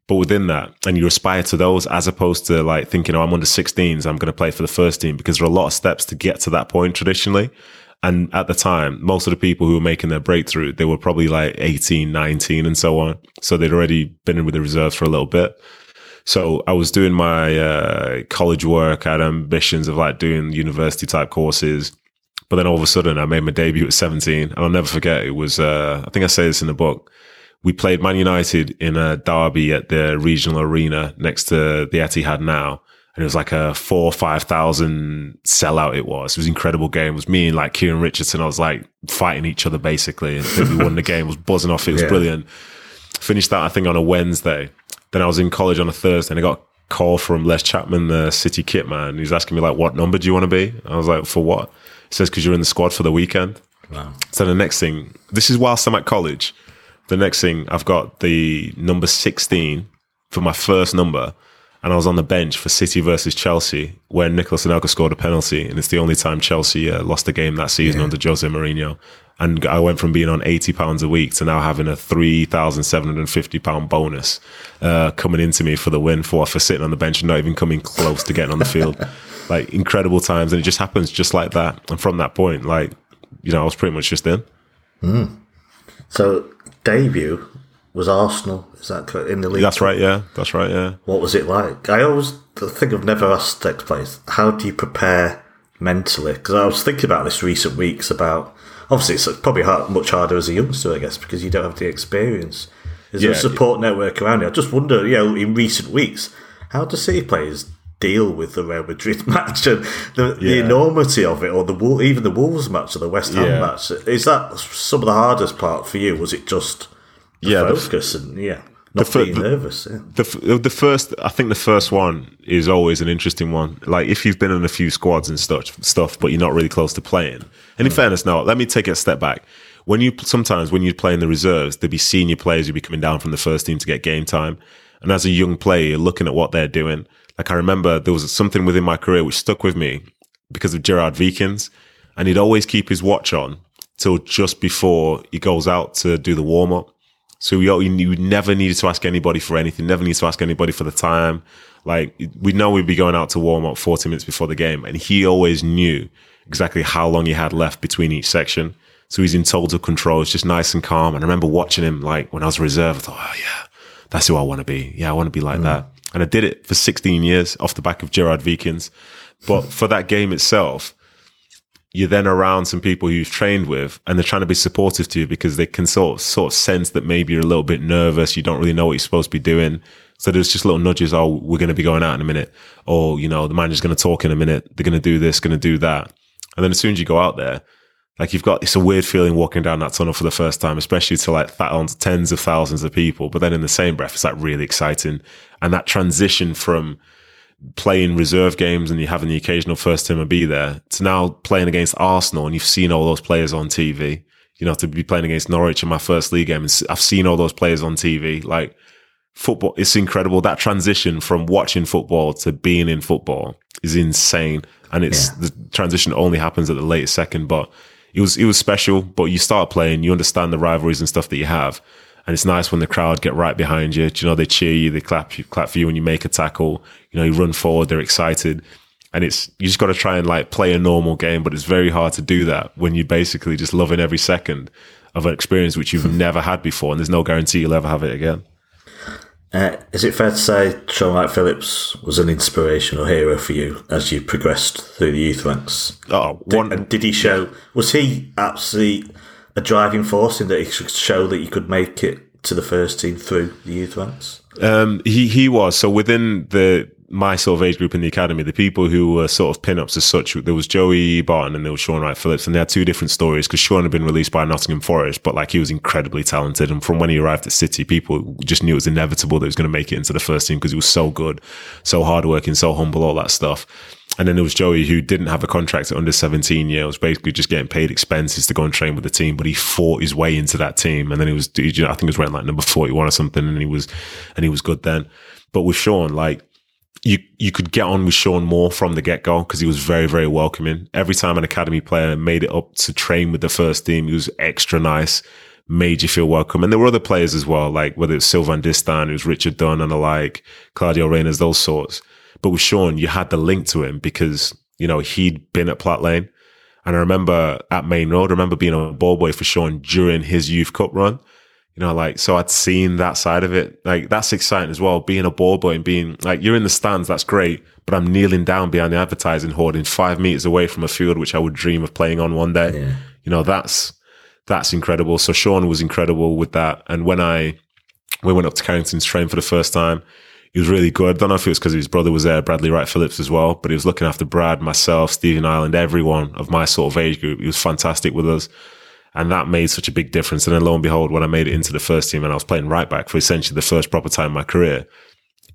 But within that, and you aspire to those as opposed to like thinking, oh, I'm under 16s, I'm going to play for the first team because there are a lot of steps to get to that point traditionally. And at the time, most of the people who were making their breakthrough, they were probably like 18, 19 and so on. So they'd already been in with the reserves for a little bit. So I was doing my uh, college work. I had ambitions of like doing university type courses. But then all of a sudden, I made my debut at 17. And I'll never forget, it was, uh, I think I say this in the book. We played Man United in a derby at the regional arena next to the Etihad now. And it was like a four or 5,000 sellout it was. It was an incredible game. It was me and like Kieran Richardson. I was like fighting each other basically. And we won the game. was buzzing off. It was yeah. brilliant. Finished that, I think, on a Wednesday. Then I was in college on a Thursday and I got a call from Les Chapman, the city kit man. He's asking me like, what number do you want to be? I was like, for what? He says, because you're in the squad for the weekend. Wow. So the next thing, this is whilst I'm at college. The next thing, I've got the number 16 for my first number. And I was on the bench for City versus Chelsea when Nicolas Anelka scored a penalty. And it's the only time Chelsea uh, lost a game that season yeah. under Jose Mourinho and I went from being on eighty pounds a week to now having a three thousand seven hundred and fifty pound bonus uh, coming into me for the win for for sitting on the bench and not even coming close to getting on the field. like incredible times, and it just happens just like that. And from that point, like you know, I was pretty much just in. Mm. So debut was Arsenal. Is that correct? in the league? That's right. Yeah, that's right. Yeah. What was it like? I always think I've never asked ex players how do you prepare mentally because I was thinking about this recent weeks about obviously it's probably hard, much harder as a youngster, I guess, because you don't have the experience. Is there a support network around you? I just wonder, you know, in recent weeks, how do City players deal with the Real Madrid match and the, yeah. the enormity of it, or the even the Wolves match or the West Ham yeah. match? Is that some of the hardest part for you? Was it just yeah, focus and yeah? not the, being the, nervous. Yeah. The the first, I think the first one is always an interesting one. Like if you've been in a few squads and stuff, stuff, but you're not really close to playing. And in mm. fairness, now let me take a step back. When you sometimes when you play in the reserves, there'd be senior players who'd be coming down from the first team to get game time. And as a young player, looking at what they're doing. Like I remember there was something within my career which stuck with me because of Gerard Wiekens, and he'd always keep his watch on till just before he goes out to do the warm up. So we you never needed to ask anybody for anything, never needed to ask anybody for the time. Like we know we'd be going out to warm up 40 minutes before the game. And he always knew exactly how long he had left between each section. So he's in total control. It's just nice and calm. And I remember watching him like when I was a reserve, I thought, oh yeah, that's who I want to be. Yeah, I want to be like mm. that. And I did it for 16 years off the back of Gerard Wiekens. But for that game itself, you're then around some people you've trained with and they're trying to be supportive to you because they can sort of, sort of sense that maybe you're a little bit nervous. You don't really know what you're supposed to be doing. So there's just little nudges. Oh, we're going to be going out in a minute. Or, you know, the manager's going to talk in a minute. They're going to do this, going to do that. And then as soon as you go out there, like you've got, it's a weird feeling walking down that tunnel for the first time, especially to like thousands, tens of thousands of people. But then in the same breath, it's like really exciting. And that transition from, playing reserve games and you're having the occasional first teamer be there to now playing against Arsenal and you've seen all those players on TV. You know, to be playing against Norwich in my first league game, and I've seen all those players on TV. Like football, it's incredible. That transition from watching football to being in football is insane, and it's yeah. the transition only happens at the latest second. But it was it was special. But you start playing, you understand the rivalries and stuff that you have, and it's nice when the crowd get right behind you. You know, they cheer you, they clap you, clap for you when you make a tackle. You know, you run forward, they're excited. And it's, you just got to try and like play a normal game, but it's very hard to do that when you're basically just loving every second of an experience which you've never had before. And there's no guarantee you'll ever have it again. Uh, is it fair to say Shaun Wright-Phillips was an inspirational hero for you as you progressed through the youth ranks? Oh, one, did, did he show? Was he absolutely a driving force in that he should show that he could make it to the first team through the youth ranks? Um, he he was so within the my sort of age group in the academy, the people who were sort of pin-ups as such, there was Joey Barton and there was Shaun Wright-Phillips, and they had two different stories because Shaun had been released by Nottingham Forest, but like he was incredibly talented. And from when he arrived at City, people just knew it was inevitable that he was going to make it into the first team because he was so good, so hardworking, so humble, all that stuff. And then there was Joey who didn't have a contract at under 17 years, was basically just getting paid expenses to go and train with the team, but he fought his way into that team. And then he was, I think he was wearing like number 41 or something and he was, and he was good then. But with Shaun, like, you you could get on with Shaun more from the get go because he was very very welcoming. Every time an academy player made it up to train with the first team, he was extra nice, made you feel welcome. And there were other players as well, like whether it's Sylvain Distin, it was Richard Dunne and the like, Claudio Reynas, those sorts. But with Shaun, you had the link to him because you know he'd been at Platt Lane. And I remember at Maine Road, I remember being a ball boy for Shaun during his youth cup run. You know, like, so I'd seen that side of it. Like, that's exciting as well. Being a ball boy and being like, you're in the stands, that's great. But I'm kneeling down behind the advertising hoarding five meters away from a field which I would dream of playing on one day. Yeah. You know, that's, that's incredible. So Shaun was incredible with that. And when I, we went up to Carrington's train for the first time, he was really good. I don't know if it was because his brother was there, Bradley Wright Phillips as well, but he was looking after Brad, myself, Stephen Ireland, everyone of my sort of age group. He was fantastic with us. And that made such a big difference. And then lo and behold, when I made it into the first team and I was playing right back for essentially the first proper time in my career,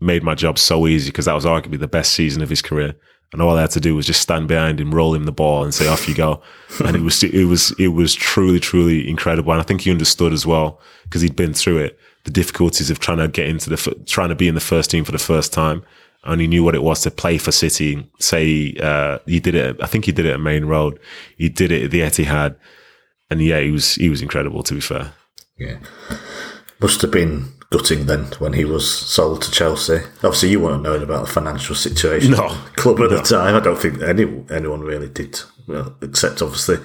made my job so easy because that was arguably the best season of his career. And all I had to do was just stand behind him, roll him the ball, and say, "Off you go." and it was it was it was truly truly incredible. And I think he understood as well because he'd been through it, the difficulties of trying to get into the trying to be in the first team for the first time. And he knew what it was to play for City. Say uh, he did it. I think he did it at Maine Road. He did it at the Etihad and yeah, he was he was incredible. To be fair, yeah, must have been gutting then when he was sold to Chelsea. Obviously, you weren't knowing about the financial situation no, club at no. the time. I don't think any anyone really did, well, except obviously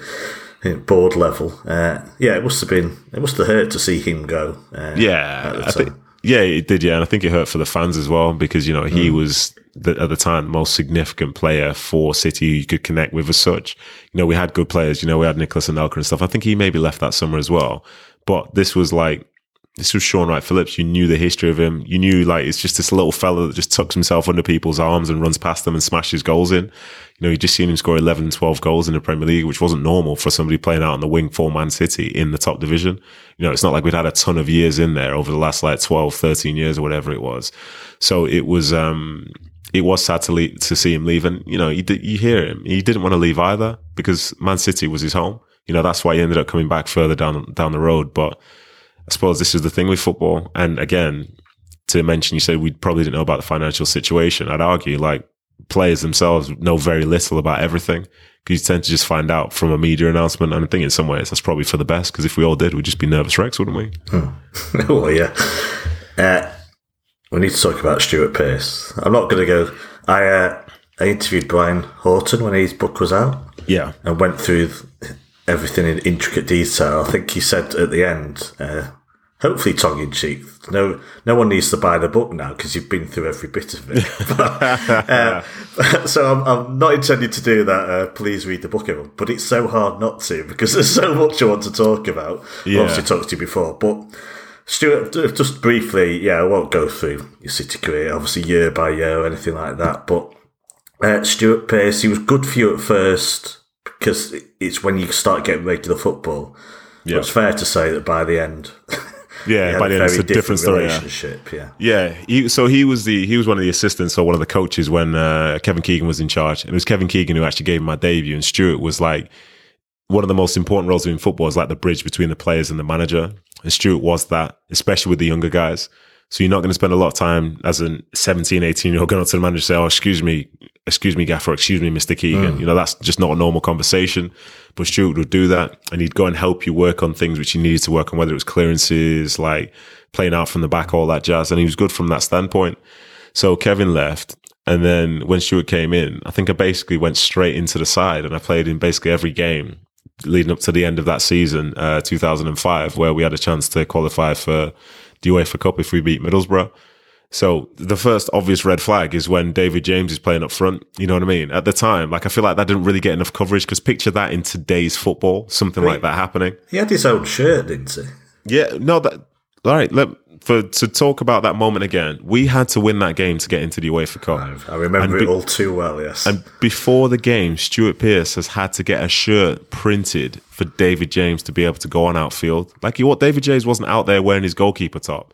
board level. Uh, yeah, it must have been it must have hurt to see him go. Uh, yeah, I think yeah, it did. Yeah, and I think it hurt for the fans as well because you know he mm. was the, at the time the most significant player for City you could connect with as such. You know, we had good players. You know, we had Nicolas and Anelka and stuff. I think he maybe left that summer as well. But this was like this was Shaun Wright Phillips. You knew the history of him. You knew like it's just this little fella that just tucks himself under people's arms and runs past them and smashes goals in. You know, you just seen him score 11, 12 goals in the Premier League, which wasn't normal for somebody playing out on the wing for Man City in the top division. You know, it's not like we'd had a ton of years in there over the last like 12, 13 years or whatever it was. So it was, um, it was sad to leave, to see him leave. And, you know, you, you hear him. He didn't want to leave either because Man City was his home. You know, that's why he ended up coming back further down, down the road. But I suppose this is the thing with football. And again, to mention, you said we probably didn't know about the financial situation. I'd argue like players themselves know very little about everything because you tend to just find out from a media announcement. And I think in some ways that's probably for the best because if we all did, we'd just be nervous wrecks, wouldn't we? Hmm. well, yeah. Uh, we need to talk about Stuart Pearce. I'm not going to go. I uh, I interviewed Brian Horton when his book was out. Yeah, and went through everything in intricate detail. I think he said at the end, uh, hopefully tongue in cheek. No, no one needs to buy the book now because you've been through every bit of it. but, uh, so I'm, I'm, not intending to do that. Uh, please read the book, everyone. But it's so hard not to because there's so much I want to talk about. Yeah. Obviously, talked to you before, but. Stuart, just briefly, yeah, I won't go through your City career, obviously year by year or anything like that. But uh, Stuart Pearce, he was good for you at first because it's when you start getting regular football. Yeah. It's fair to say that by the end, Yeah, by the end, it's a different, story. Relationship, yeah. Yeah, yeah he, so he was the he was one of the assistants or one of the coaches when uh, Kevin Keegan was in charge, and it was Kevin Keegan who actually gave him my debut. And Stuart was like one of the most important roles in football is like the bridge between the players and the manager. And Stuart was that, especially with the younger guys. So you're not going to spend a lot of time as a 17, 18 year old going up to the manager and say, Oh, excuse me, excuse me, Gaffer, excuse me, Mr. Keegan. Mm. You know, that's just not a normal conversation. But Stuart would do that and he'd go and help you work on things which you needed to work on, whether it was clearances, like playing out from the back, all that jazz. And he was good from that standpoint. So Kevin left. And then when Stuart came in, I think I basically went straight into the side and I played in basically every game leading up to the end of that season, uh, 2005, where we had a chance to qualify for the UEFA Cup if we beat Middlesbrough. So the first obvious red flag is when David James is playing up front. You know what I mean? At the time, like I feel like that didn't really get enough coverage because picture that in today's football, something like that happening. He had his own shirt, didn't he? Yeah, no, that all right. Let for to talk about that moment again. We had to win that game to get into the UEFA Cup. I, I remember be, it all too well. Yes. And before the game, Stuart Pearce has had to get a shirt printed for David James to be able to go on outfield. Like you what David James wasn't out there wearing his goalkeeper top.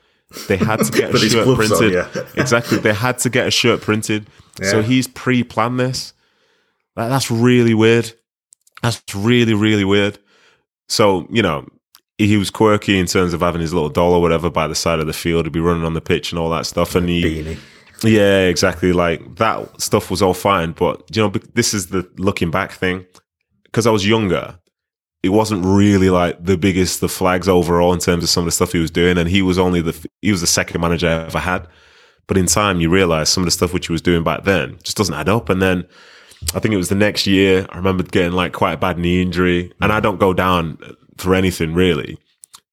They had to get a shirt printed. On, yeah. exactly. They had to get a shirt printed. Yeah. So he's pre-planned this. that's really weird. That's really, really weird. So, you know, he was quirky in terms of having his little doll or whatever by the side of the field. He'd be running on the pitch and all that stuff. And he, Beanie. yeah, exactly. Like that stuff was all fine. But, you know, this is the looking back thing. Because I was younger, it wasn't really like the biggest the flags overall in terms of some of the stuff he was doing. And he was only the he was the second manager I ever had. But in time, you realize some of the stuff which he was doing back then just doesn't add up. And then I think it was the next year. I remember getting like quite a bad knee injury, and I don't go down for anything really.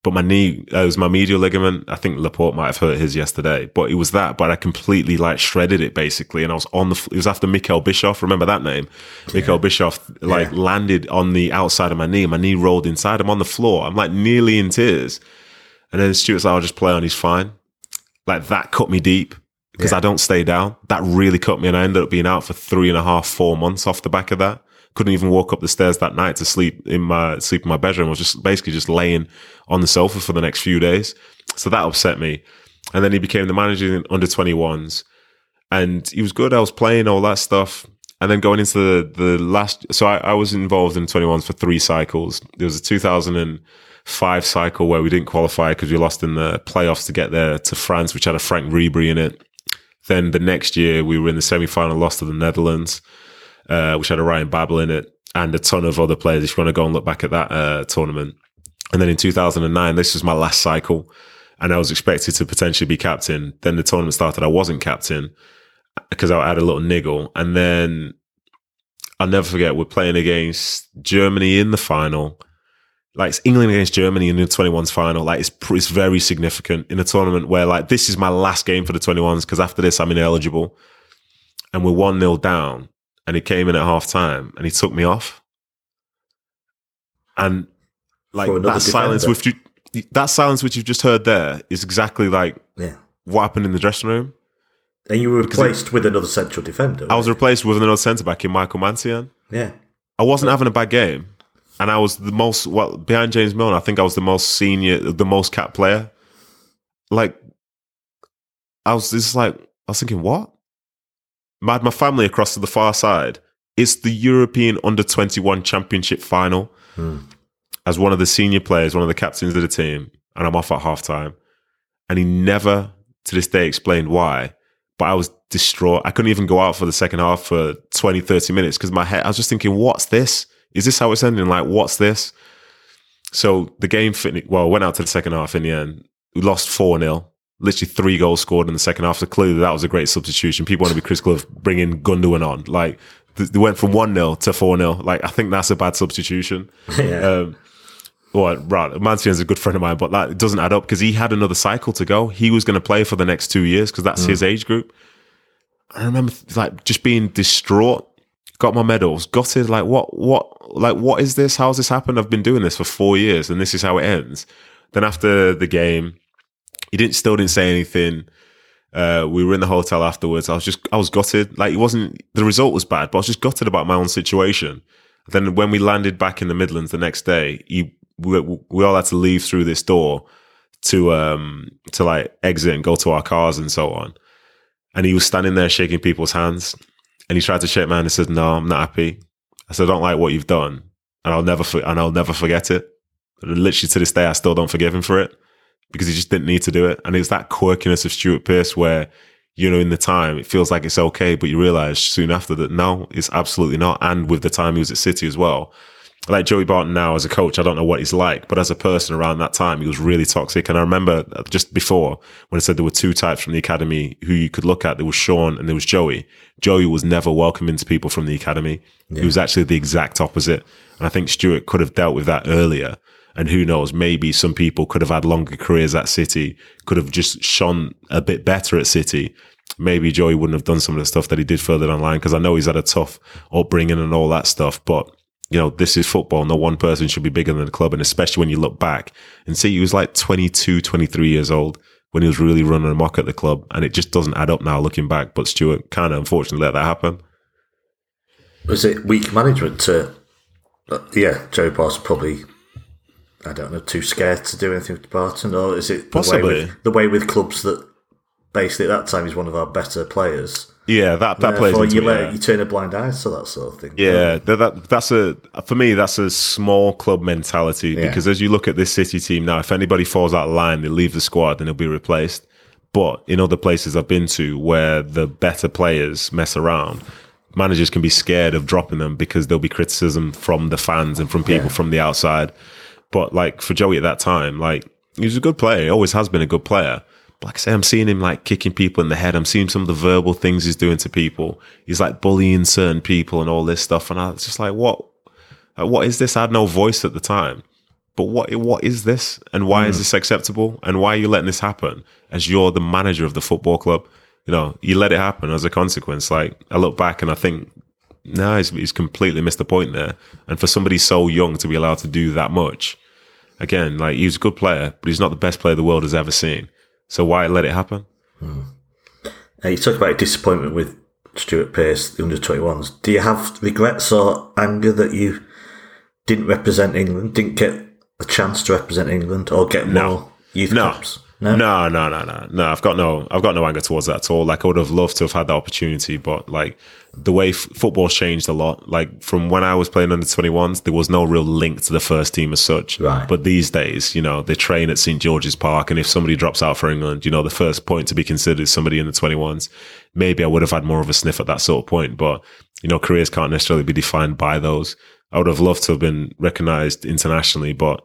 But my knee, uh, it was my medial ligament. I think Laporte might have hurt his yesterday, but it was that. But I completely like shredded it basically, and I was on the. It was after Mikkel Bischoff. Remember that name? Yeah. Mikkel Bischoff like yeah. landed on the outside of my knee. My knee rolled inside. I'm on the floor. I'm like nearly in tears. And then Stuart's like, "I'll just play on. He's fine." Like that cut me deep because yeah. I don't stay down. That really cut me, and I ended up being out for three and a half, four months off the back of that couldn't even walk up the stairs that night to sleep in my sleep in my bedroom. I was just basically just laying on the sofa for the next few days. So that upset me. And then he became the manager in under 21s. And he was good. I was playing all that stuff. And then going into the, the last, so I, I was involved in 21s for three cycles. There was a 2005 cycle where we didn't qualify because we lost in the playoffs to get there to France, which had a Franck Ribery in it. Then the next year we were in the semi final, lost to the Netherlands uh, which had a Ryan Babel in it, and a ton of other players. If you want to go and look back at that uh, tournament, and then in 2009, this was my last cycle, and I was expected to potentially be captain. Then the tournament started, I wasn't captain because I had a little niggle, and then I'll never forget we're playing against Germany in the final. Like it's England against Germany in the 21s final. Like it's, it's very significant in a tournament where like this is my last game for the 21s because after this I'm ineligible and we're 1 0 down and he came in at half time and he took me off. And like that silence with you, that silence which you've just heard there is exactly like yeah. what happened in the dressing room. And you were replaced it, with another central defender. I was replaced with another centre back in Michael Mancienne. Yeah. I wasn't having a bad game. And I was the most well behind James Milner, I think I was the most senior the most cap player. Like I was just like I was thinking, what? I had my family across to the far side. It's the European Under 21 Championship final. Hmm. As one of the senior players, one of the captains of the team, and I'm off at halftime. And he never, to this day, explained why. But I was distraught. I couldn't even go out for the second half for 20, 30 minutes because my head, I was just thinking, what's this? Is this how it's ending? Like, what's this? So the game, well, went out to the second half in the end. We lost 4 0 literally three goals scored in the second half. So clearly that was a great substitution. People want to be critical of bringing Gundogan on. Like they went from 1 0 to 4 0. Like I think that's a bad substitution. yeah. Um, well, right, a good friend of mine, but that doesn't add up because he had another cycle to go. He was going to play for the next two years because that's mm. his age group. I remember like just being distraught. Got my medals, gutted. Like what? What? Like what is this? How's this happened? I've been doing this for four years, and this is how it ends. Then after the game, he didn't still didn't say anything. Uh, we were in the hotel afterwards. I was just I was gutted. Like it wasn't the result was bad, but I was just gutted about my own situation. Then when we landed back in the Midlands the next day, he, we, we all had to leave through this door to um to like exit and go to our cars and so on. And he was standing there shaking people's hands, and he tried to shake my hand and said, "No, I'm not happy." I said, "I don't like what you've done, and I'll never and I'll never forget it." And literally to this day, I still don't forgive him for it because he just didn't need to do it. And it's that quirkiness of Stuart Pearce where, you know, in the time it feels like it's okay, but you realize soon after that no, it's absolutely not. And with the time he was at City as well. Like Joey Barton now as a coach, I don't know what he's like, but as a person around that time, he was really toxic. And I remember just before when I said there were two types from the academy who you could look at, there was Shaun and there was Joey. Joey was never welcoming to people from the academy. Yeah. He was actually the exact opposite. And I think Stuart could have dealt with that earlier. And who knows, maybe some people could have had longer careers at City, could have just shone a bit better at City. Maybe Joey wouldn't have done some of the stuff that he did further down the line because I know he's had a tough upbringing and all that stuff. But, you know, this is football. No one person should be bigger than the club. And especially when you look back and see he was like 22, 23 years old when he was really running amok at the club. And it just doesn't add up now looking back. But Stuart kind of unfortunately let that happen. Was it weak management to, uh, yeah, Joe Boss probably I don't know, too scared to do anything with Barton, or is it the Possibly. way with, the way with clubs that basically at that time he's one of our better players? Yeah, that that plays into you, let, yeah. you turn a blind eye to that sort of thing. Yeah, that, that, that's a for me that's a small club mentality yeah. because as you look at this City team now, if anybody falls out of line, they leave the squad and they'll be replaced. But in other places I've been to where the better players mess around, managers can be scared of dropping them because there'll be criticism from the fans and from people yeah. from the outside. But like for Joey at that time, like he was a good player. He always has been a good player. like I say, I'm seeing him like kicking people in the head. I'm seeing some of the verbal things he's doing to people. He's like bullying certain people and all this stuff. And I was just like, what? what is this? I had no voice at the time. But what what is this? And why mm. is this acceptable? And why are you letting this happen? As you're the manager of the football club, you know, you let it happen as a consequence. Like I look back and I think, no, he's, he's completely missed the point there. And for somebody so young to be allowed to do that much, again, like he's a good player, but he's not the best player the world has ever seen. So why let it happen? Hmm. Now you talk about disappointment with Stuart Pearce, the under 21s. Do you have regrets or anger that you didn't represent England, didn't get a chance to represent England or get no. more youth no. No? no, no, no, no, no. I've got no, I've got no anger towards that at all. Like I would have loved to have had that opportunity, but like the way f- football's changed a lot. Like from when I was playing under 21s, there was no real link to the first team as such. Right. But these days, you know, they train at St George's Park, and if somebody drops out for England, you know, the first point to be considered is somebody in the 21s. Maybe I would have had more of a sniff at that sort of point, but you know, careers can't necessarily be defined by those. I would have loved to have been recognized internationally, but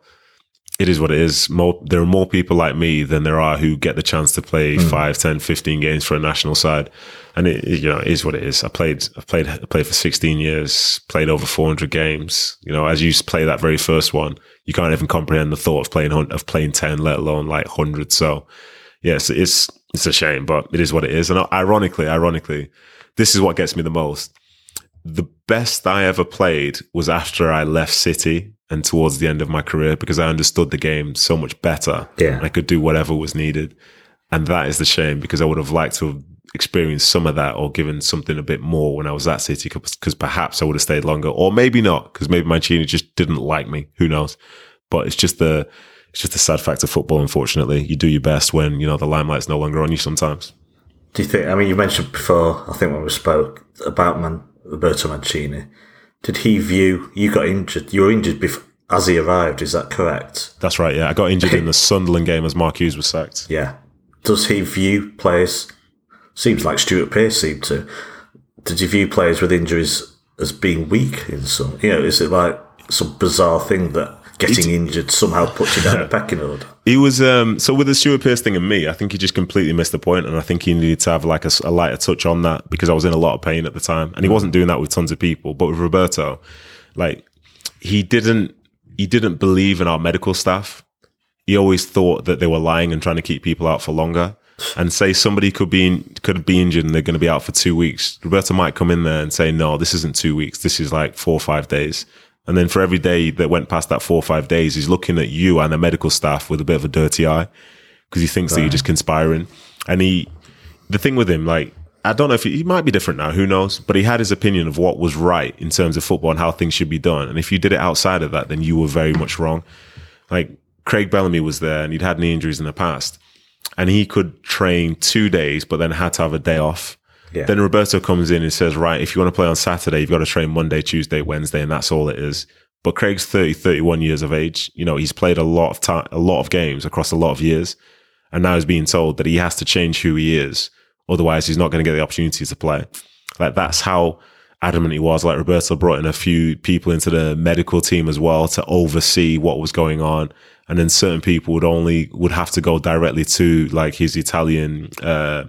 it is what it is. More, there are more people like me than there are who get the chance to play mm. 5, 10, 15 games for a national side. And it, you know, it is what it is. I played, I played, I played for 16 years, played over 400 games. You know, as you play that very first one, you can't even comprehend the thought of playing, of playing 10, let alone like 100. So yes, it's, it's a shame, but it is what it is. And uh, ironically, ironically, this is what gets me the most. The best I ever played was after I left City and towards the end of my career because I understood the game so much better. Yeah. I could do whatever was needed. And that is the shame because I would have liked to have experienced some of that or given something a bit more when I was at City because perhaps I would have stayed longer or maybe not because maybe Mancini just didn't like me. Who knows? But it's just the, it's just a sad fact of football, unfortunately. You do your best when, you know, the limelight's no longer on you sometimes. Do you think, I mean, you mentioned before, I think when we spoke about Man, Roberto Mancini, did he view you got injured? You were injured before, as he arrived. Is that correct? That's right. Yeah, I got injured in the Sunderland game as Mark Hughes was sacked. Yeah. Does he view players? Seems like Stuart Pearce seemed to. Did you view players with injuries as being weak in some? You know, is it like some bizarre thing that getting injured somehow puts you down the pecking order? He was um, so with the Stuart Pearce thing and me. I think he just completely missed the point, and I think he needed to have like a, a lighter touch on that because I was in a lot of pain at the time, and he wasn't doing that with tons of people. But with Roberto, like he didn't he didn't believe in our medical staff. He always thought that they were lying and trying to keep people out for longer. And say somebody could be in, could be injured and they're going to be out for two weeks. Roberto might come in there and say, "No, this isn't two weeks. This is like four or five days." And then for every day that went past that four or five days, he's looking at you and the medical staff with a bit of a dirty eye because he thinks right. that you're just conspiring. And he, the thing with him, like, I don't know if he, he, might be different now, who knows? But he had his opinion of what was right in terms of football and how things should be done. And if you did it outside of that, then you were very much wrong. Like Craig Bellamy was there and he'd had knee injuries in the past and he could train two days, but then had to have a day off yeah. Then Roberto comes in and says, right, if you want to play on Saturday, you've got to train Monday, Tuesday, Wednesday, and that's all it is. But Craig's 30, 31 years of age. You know, he's played a lot of time, a lot of games across a lot of years. And now he's being told that he has to change who he is. Otherwise, he's not going to get the opportunity to play. Like that's how adamant he was. Like Roberto brought in a few people into the medical team as well to oversee what was going on. And then certain people would only, would have to go directly to like his Italian, uh,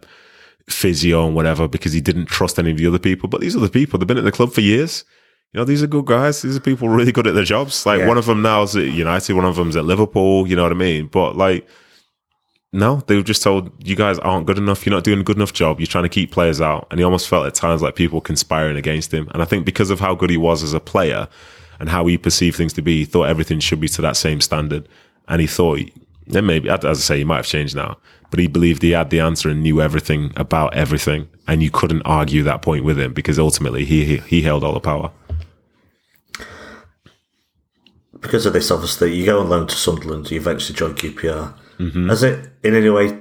physio and whatever because he didn't trust any of the other people. But these are the people, they've been at the club for years. You know, these are good guys. These are people really good at their jobs. Like yeah. one of them now is at United, one of them's at Liverpool, you know what I mean? But like, no, they were just told you guys aren't good enough. You're not doing a good enough job. You're trying to keep players out. And he almost felt at times like people conspiring against him. And I think because of how good he was as a player and how he perceived things to be, he thought everything should be to that same standard. And he thought, then maybe, as I say, he might have changed now but he believed he had the answer and knew everything about everything. And you couldn't argue that point with him because ultimately he, he, he held all the power. Because of this, obviously, you go on loan to Sunderland, you eventually join QPR. Mm-hmm. Has it in any way,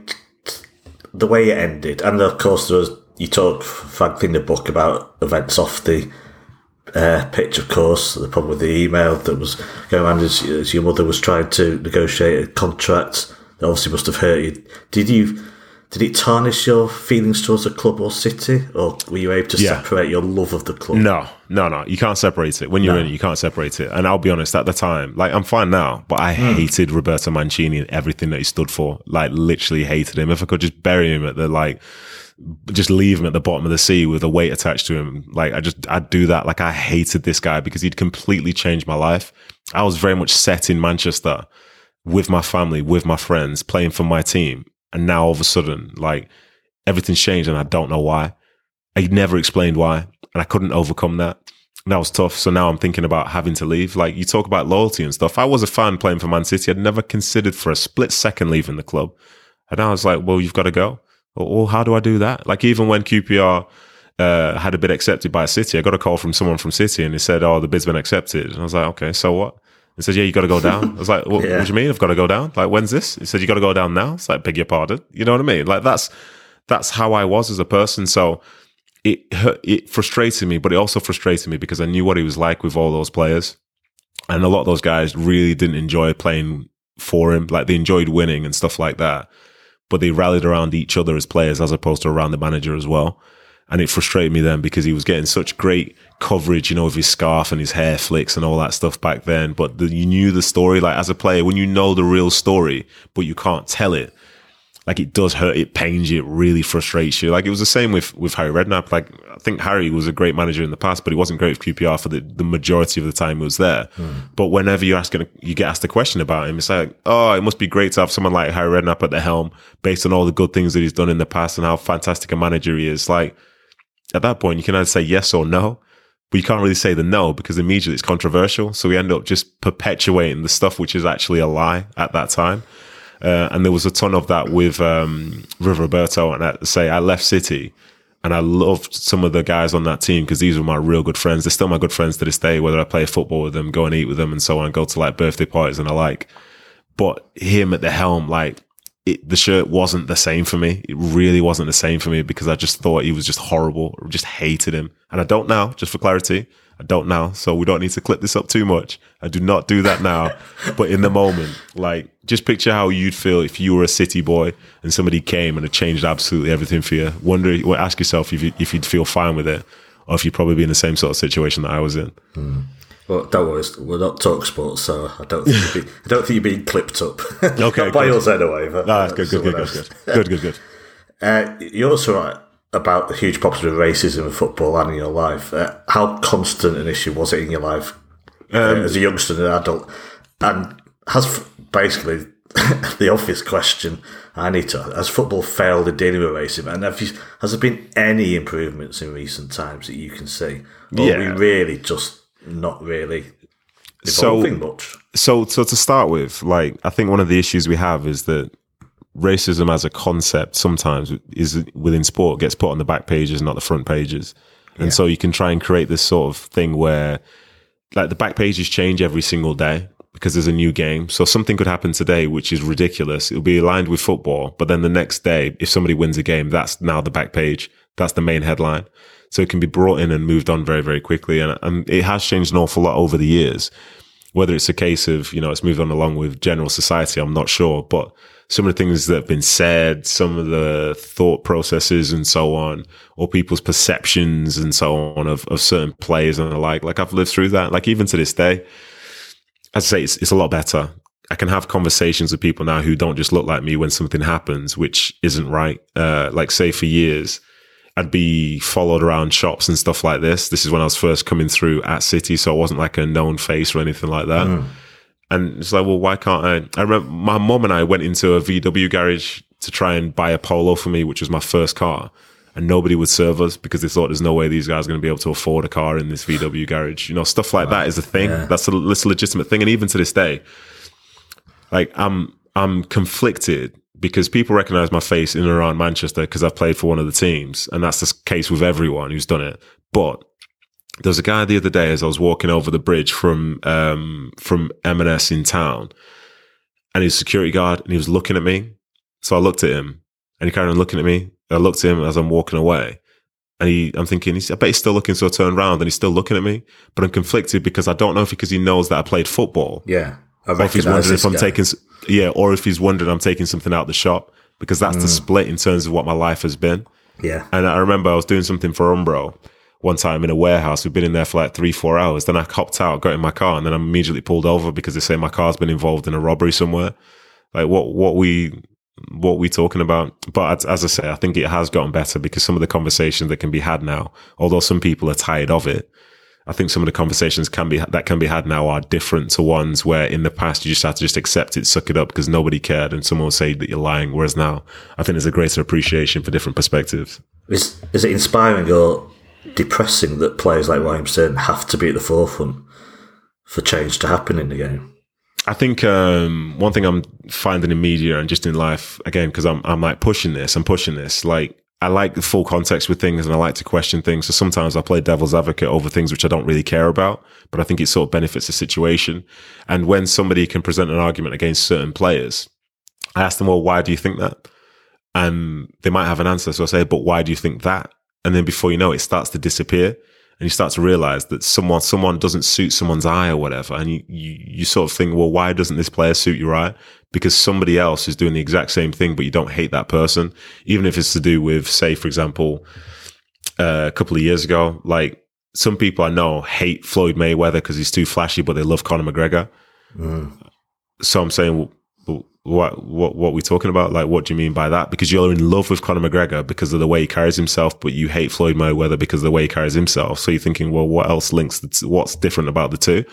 the way it ended, and of course, there was, you talk, frankly, in the book about events off the uh, pitch, of course, the problem with the email that was going around is, as your mother was trying to negotiate a contract that obviously must have hurt you. Did you did it tarnish your feelings towards the club or City, or were you able to yeah. separate your love of the club? No, no, no. You can't separate it. When you're no. in it, you can't separate it. And I'll be honest, at the time, like I'm fine now, but I mm. hated Roberto Mancini and everything that he stood for. Like literally hated him. If I could just bury him at the like just leave him at the bottom of the sea with a weight attached to him. Like I just, I'd do that. Like I hated this guy because he'd completely changed my life. I was very much set in Manchester with my family, with my friends, playing for my team. And now all of a sudden, like everything's changed and I don't know why. I never explained why and I couldn't overcome that. And that was tough. So now I'm thinking about having to leave. Like you talk about loyalty and stuff. I was a fan playing for Man City. I'd never considered for a split second leaving the club. And I was like, well, you've got to go. Well, how do I do that? Like even when QPR uh, had a bid accepted by City, I got a call from someone from City and they said, "Oh, the bid's been accepted." And I was like, "Okay, so what?" He said, "Yeah, you got to go down." I was like, what, yeah. "What do you mean? I've got to go down? Like, when's this?" He said, "You got to go down now." It's like, "Beg your pardon." You know what I mean? Like that's that's how I was as a person. So it it frustrated me, but it also frustrated me because I knew what he was like with all those players, and a lot of those guys really didn't enjoy playing for him. Like they enjoyed winning and stuff like that but they rallied around each other as players as opposed to around the manager as well. And it frustrated me then because he was getting such great coverage, you know, of his scarf and his hair flicks and all that stuff back then. But the, you knew the story, like as a player, when you know the real story, but you can't tell it, like it does hurt, it pains you, it really frustrates you. Like it was the same with with Harry Redknapp. Like I think Harry was a great manager in the past, but he wasn't great with QPR for the, the majority of the time he was there. Mm. But whenever you ask you get asked a question about him, it's like, oh, it must be great to have someone like Harry Redknapp at the helm, based on all the good things that he's done in the past and how fantastic a manager he is. Like at that point, you can either say yes or no. But you can't really say the no because immediately it's controversial. So we end up just perpetuating the stuff which is actually a lie at that time. Uh, and there was a ton of that with um, with Roberto. And I say I left City, and I loved some of the guys on that team because these were my real good friends. They're still my good friends to this day. Whether I play football with them, go and eat with them, and so on, go to like birthday parties and I like. But him at the helm, like it, the shirt wasn't the same for me. It really wasn't the same for me because I just thought he was just horrible. just hated him, and I don't now. Just for clarity, I don't now, so we don't need to clip this up too much. I do not do that now. but in the moment, like, just picture how you'd feel if you were a city boy and somebody came and it changed absolutely everything for you. Wonder, well, ask yourself if, you, if you'd feel fine with it or if you'd probably be in the same sort of situation that I was in. Mm. Well, don't worry, we're not talk sports, so I don't think you're being, I don't think you're clipped up. Okay, not by us anyway. But, no, that's good, good, good, good, good, good, good, uh, you're also right about the huge problems with racism in football and in your life. Uh, how constant an issue was it in your life um, uh, as a youngster and an adult? And has basically the obvious question I need to has football failed in dealing with racism? And have you, has there been any improvements in recent times that you can see? Or yeah. are we really just not really evolving so, much? So, so to start with, like I think one of the issues we have is that racism as a concept sometimes is within sport gets put on the back pages, not the front pages. And yeah. so you can try and create this sort of thing where like the back pages change every single day because there's a new game. So something could happen today, which is ridiculous. It'll be aligned with football. But then the next day, if somebody wins a game, that's now the back page. That's the main headline. So it can be brought in and moved on very, very quickly. And, and it has changed an awful lot over the years. Whether it's a case of, you know, it's moved on along with general society, I'm not sure. But some of the things that have been said, some of the thought processes and so on, or people's perceptions and so on of, of certain players and the like. Like I've lived through that. Like even to this day, as I say, it's, it's a lot better. I can have conversations with people now who don't just look like me when something happens, which isn't right. Uh, like say for years, I'd be followed around shops and stuff like this. This is when I was first coming through at City, so I wasn't like a known face or anything like that. Mm. And it's like, well, why can't I? I remember my mom and I went into a VW garage to try and buy a Polo for me, which was my first car. And nobody would serve us because they thought there's no way these guys are going to be able to afford a car in this VW garage. You know, stuff like that is a thing. Yeah. That's a, that's a legitimate thing. And even to this day, like I'm, I'm conflicted because people recognize my face in and around Manchester because I've played for one of the teams. And that's the case with everyone who's done it. But there was a guy the other day as I was walking over the bridge from um, from M&S in town, and he's a security guard, and he was looking at me. So I looked at him, and he carried on looking at me. I looked at him as I'm walking away, and he, I'm thinking, he's, I bet he's still looking. So I turned around, and he's still looking at me. But I'm conflicted because I don't know if because he knows that I played football. Yeah, or if he's wondering if I'm guy. taking, yeah, or if he's wondering I'm taking something out the shop because that's mm. the split in terms of what my life has been. Yeah. And I remember I was doing something for Umbro one time in a warehouse. We'd been in there for like three, four hours. Then I hopped out, got in my car, and then I'm immediately pulled over because they say my car's been involved in a robbery somewhere. Like what, what we, what we're talking about? But as I say, I think it has gotten better because some of the conversations that can be had now, although some people are tired of it, I think some of the conversations can be that can be had now are different to ones where in the past you just had to just accept it, suck it up because nobody cared, and someone will say that you're lying. Whereas now, I think there's a greater appreciation for different perspectives. Is is it inspiring or depressing that players like Raheem Sterling have to be at the forefront for change to happen in the game? I think um, one thing I'm finding in media and just in life again because I'm I'm like pushing this, I'm pushing this. Like I like the full context with things and I like to question things. So sometimes I play devil's advocate over things which I don't really care about, but I think it sort of benefits the situation. And when somebody can present an argument against certain players, I ask them, well, why do you think that? And they might have an answer. So I say, but why do you think that? And then before you know it, it starts to disappear and you start to realize that someone someone doesn't suit someone's eye or whatever, and you, you you sort of think, well, why doesn't this player suit your eye? Because somebody else is doing the exact same thing, but you don't hate that person, even if it's to do with, say, for example, uh, a couple of years ago, like some people I know hate Floyd Mayweather because he's too flashy, but they love Conor McGregor. Mm. So I'm saying, well, what what what we talking about? Like, what do you mean by that? Because you're in love with Conor McGregor because of the way he carries himself, but you hate Floyd Mayweather because of the way he carries himself. So you're thinking, well, what else links? The what's different about the two?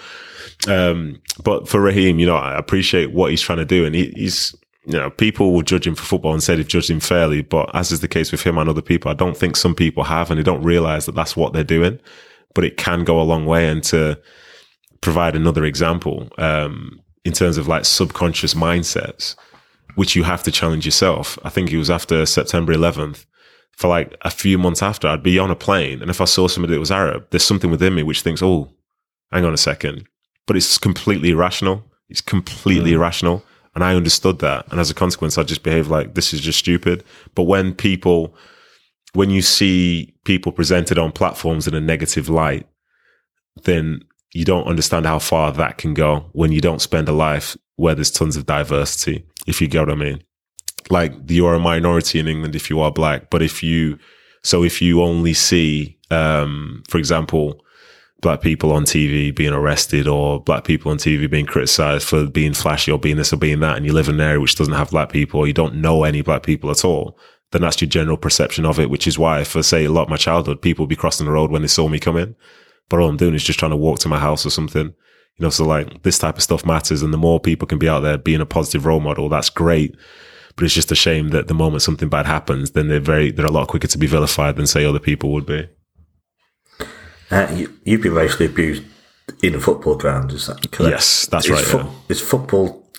Um, but for Raheem, you know, I appreciate what he's trying to do, and he, he's you know, people will judge him for football and say they've judged him fairly, but as is the case with him and other people, I don't think some people have, and they don't realize that that's what they're doing. But it can go a long way, and to provide another example. Um, in terms of like subconscious mindsets, which you have to challenge yourself. I think it was after September 11th. For like a few months after, I'd be on a plane, and if I saw somebody that was Arab, there's something within me which thinks, "Oh, hang on a second. But it's completely irrational. It's completely mm. irrational, and I understood that. And as a consequence, I just behaved like this is just stupid. But when people, when you see people presented on platforms in a negative light, then you don't understand how far that can go when you don't spend a life where there's tons of diversity, if you get what I mean. Like you are a minority in England if you are black, but if you, so if you only see, um, for example, black people on TV being arrested or black people on TV being criticized for being flashy or being this or being that, and you live in an area which doesn't have black people or you don't know any black people at all, then that's your general perception of it, which is why for say a lot of my childhood, people would be crossing the road when they saw me come in but all I'm doing is just trying to walk to my house or something. You know, so like this type of stuff matters. And the more people can be out there being a positive role model, that's great. But it's just a shame that the moment something bad happens, then they're very, they're a lot quicker to be vilified than say other people would be. Uh, you, have been racially abused in a football ground, is that correct? Yes, that's right. Fo- yeah. It's football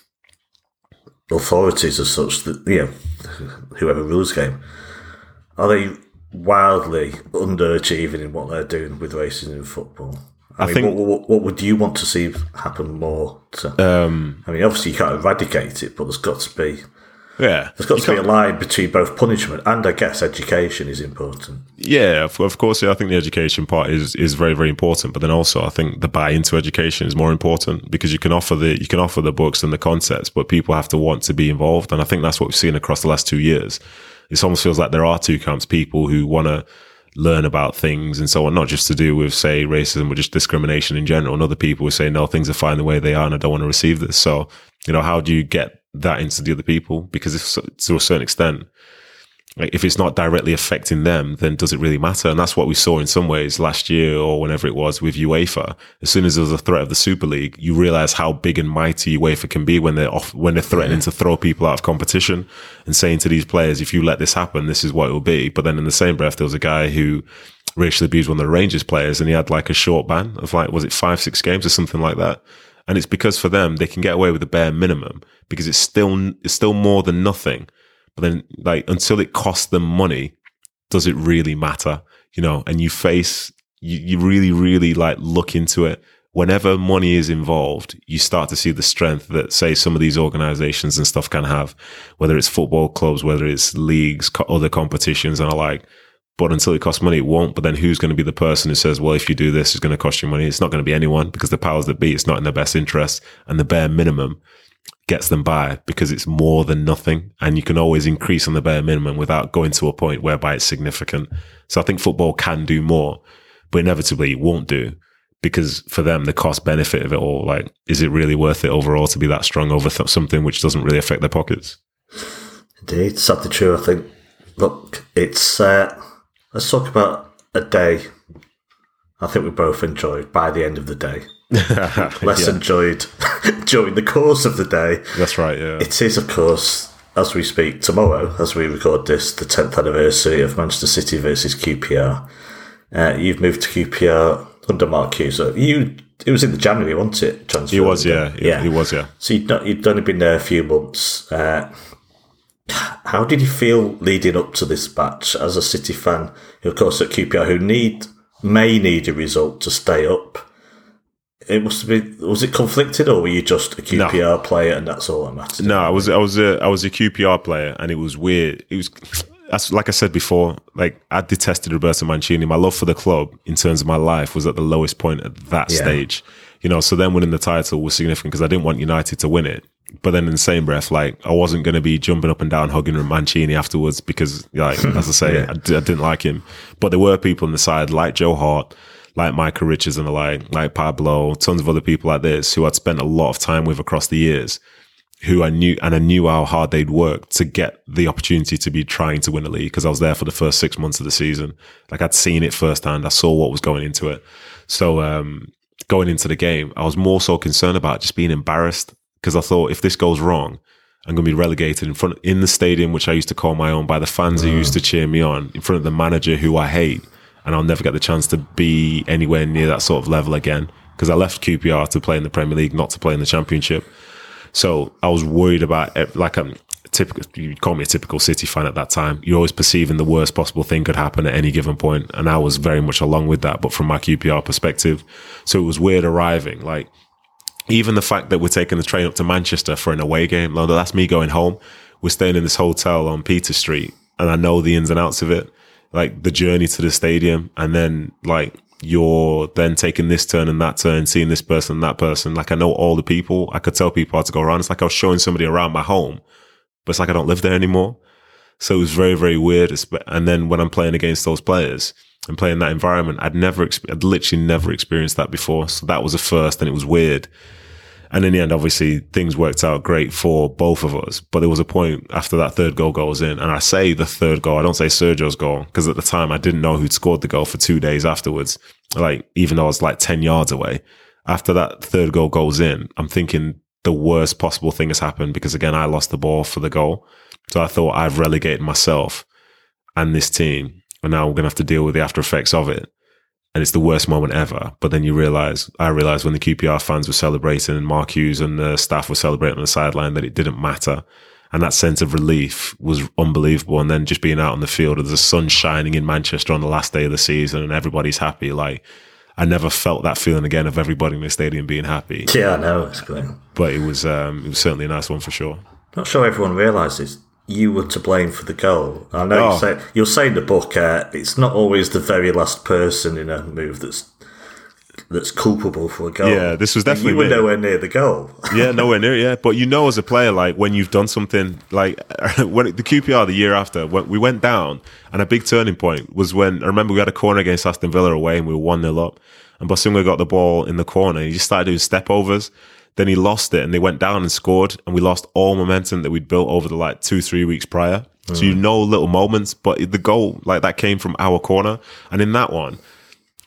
authorities as such that, you know, whoever rules game, are they wildly underachieving in what they're doing with racism in football. I, I mean, think. What, what, what, would you want to see happen more? To, um, I mean, obviously you can't eradicate it, but there's got to be. Yeah, there's got to be a line between both punishment and, I guess, education is important. Yeah, of, of course. Yeah, I think the education part is is very very important, but then also I think the buy into education is more important because you can offer the you can offer the books and the concepts, but people have to want to be involved, and I think that's what we've seen across the last two years it almost feels like there are two camps people who want to learn about things and so on, not just to do with, say, racism or just discrimination in general. And other people who say, no, things are fine the way they are and I don't want to receive this. So, you know, how do you get that into the other people? Because if, to a certain extent, like if it's not directly affecting them, then does it really matter? And that's what we saw in some ways last year or whenever it was with UEFA. As soon as there was a threat of the Super League, you realize how big and mighty UEFA can be when they're off, when they're threatening yeah. to throw people out of competition and saying to these players, if you let this happen, this is what it will be. But then in the same breath, there was a guy who racially abused one of the Rangers players and he had like a short ban of like, was it five, six games or something like that? And it's because for them, they can get away with the bare minimum because it's still, it's still more than nothing but then, like, until it costs them money, does it really matter? You know, and you face, you, you really, really like look into it. Whenever money is involved, you start to see the strength that, say, some of these organizations and stuff can have, whether it's football clubs, whether it's leagues, other competitions, and like, but until it costs money, it won't. But then who's going to be the person who says, well, if you do this, it's going to cost you money? It's not going to be anyone because the powers that be, it's not in their best interest. And the bare minimum gets them by because it's more than nothing and you can always increase on the bare minimum without going to a point whereby it's significant. So I think football can do more, but inevitably it won't do because for them, the cost benefit of it all, like, is it really worth it overall to be that strong over th- something which doesn't really affect their pockets? Indeed, sadly true. I think. Look, it's uh, let's talk about a day. I think we both enjoyed by the end of the day. Less yeah. enjoyed during the course of the day. That's right. Yeah, it is, of course, as we speak tomorrow, as we record this, the tenth anniversary of Manchester City versus QPR. Uh, you've moved to QPR under Mark Hughes. You, it was in the January, wasn't it? Transfer. He was, yeah, yeah, he was, yeah. So you'd, not, you'd only been there a few months. Uh, how did you feel leading up to this match as a City fan, of course, at QPR, who need may need a result to stay up? It must have been. Was it conflicted, or were you just a QPR no. player and that's all that matters? No, I was. I was a. I was a QPR player, and it was weird. It was. As, like I said before, like I detested Roberto Mancini. My love for the club, in terms of my life, was at the lowest point at that yeah. stage. You know, so then winning the title was significant because I didn't want United to win it. But then in the same breath, like I wasn't going to be jumping up and down hugging Mancini afterwards because, like, as I say, yeah. I d- I didn't like him. But there were people on the side like Joe Hart, like Micah Richards and the like, like Pablo, tons of other people like this who I'd spent a lot of time with across the years, who I knew and I knew how hard they'd worked to get the opportunity to be trying to win a league because I was there for the first six months of the season. Like I'd seen it firsthand. I saw what was going into it. So um, going into the game, I was more so concerned about just being embarrassed because I thought if this goes wrong, I'm going to be relegated in front in the stadium, which I used to call my own, by the fans who used to cheer me on, in front of the manager who I hate, and I'll never get the chance to be anywhere near that sort of level again because I left QPR to play in the Premier League, not to play in the Championship. So I was worried about it, like I'm typical. You'd call me a typical City fan at that time. You're always perceiving the worst possible thing could happen at any given point, and I was very much along with that, but from my QPR perspective. So it was weird arriving, like even the fact that we're taking the train up to Manchester for an away game, like, that's me going home. We're staying in this hotel on Peter Street and I know the ins and outs of it, like the journey to the stadium. And then like you're then taking this turn and that turn, seeing this person and that person. Like I know all the people. I could tell people how to go around. It's like I was showing somebody around my home, but it's like I don't live there anymore. So it was very, very weird. And then when I'm playing against those players and playing that environment, I'd never, I'd literally never experienced that before. So that was a first and it was weird. And in the end, obviously, things worked out great for both of us. But there was a point after that third goal goes in, and I say the third goal, I don't say Sergio's goal, because at the time I didn't know who'd scored the goal for two days afterwards. Like, even though I was like 10 yards away. After that third goal goes in, I'm thinking the worst possible thing has happened because again, I lost the ball for the goal. So I thought I've relegated myself and this team, and now we're going to have to deal with the after effects of it and it's the worst moment ever. But then you realize, I realized when the QPR fans were celebrating and Mark Hughes and the staff were celebrating on the sideline that it didn't matter. And that sense of relief was unbelievable. And then just being out on the field, there's the sun shining in Manchester on the last day of the season and everybody's happy. Like, I never felt that feeling again of everybody in the stadium being happy. Yeah, I know. It's great. But it was, um, it was certainly a nice one for sure. Not sure everyone realizes you were to blame for the goal. I know oh. you say, you'll say in the book uh, it's not always the very last person in a move that's that's culpable for a goal. Yeah, this was definitely you were nowhere near the goal. yeah, nowhere near. Yeah, but you know, as a player, like when you've done something, like when the QPR the year after, when we went down, and a big turning point was when I remember we had a corner against Aston Villa away, and we were one 0 up, and Bosingwa got the ball in the corner. He just started doing step overs. Then he lost it and they went down and scored and we lost all momentum that we'd built over the like two, three weeks prior. Mm. So you mm. know little moments, but the goal, like that came from our corner. And in that one,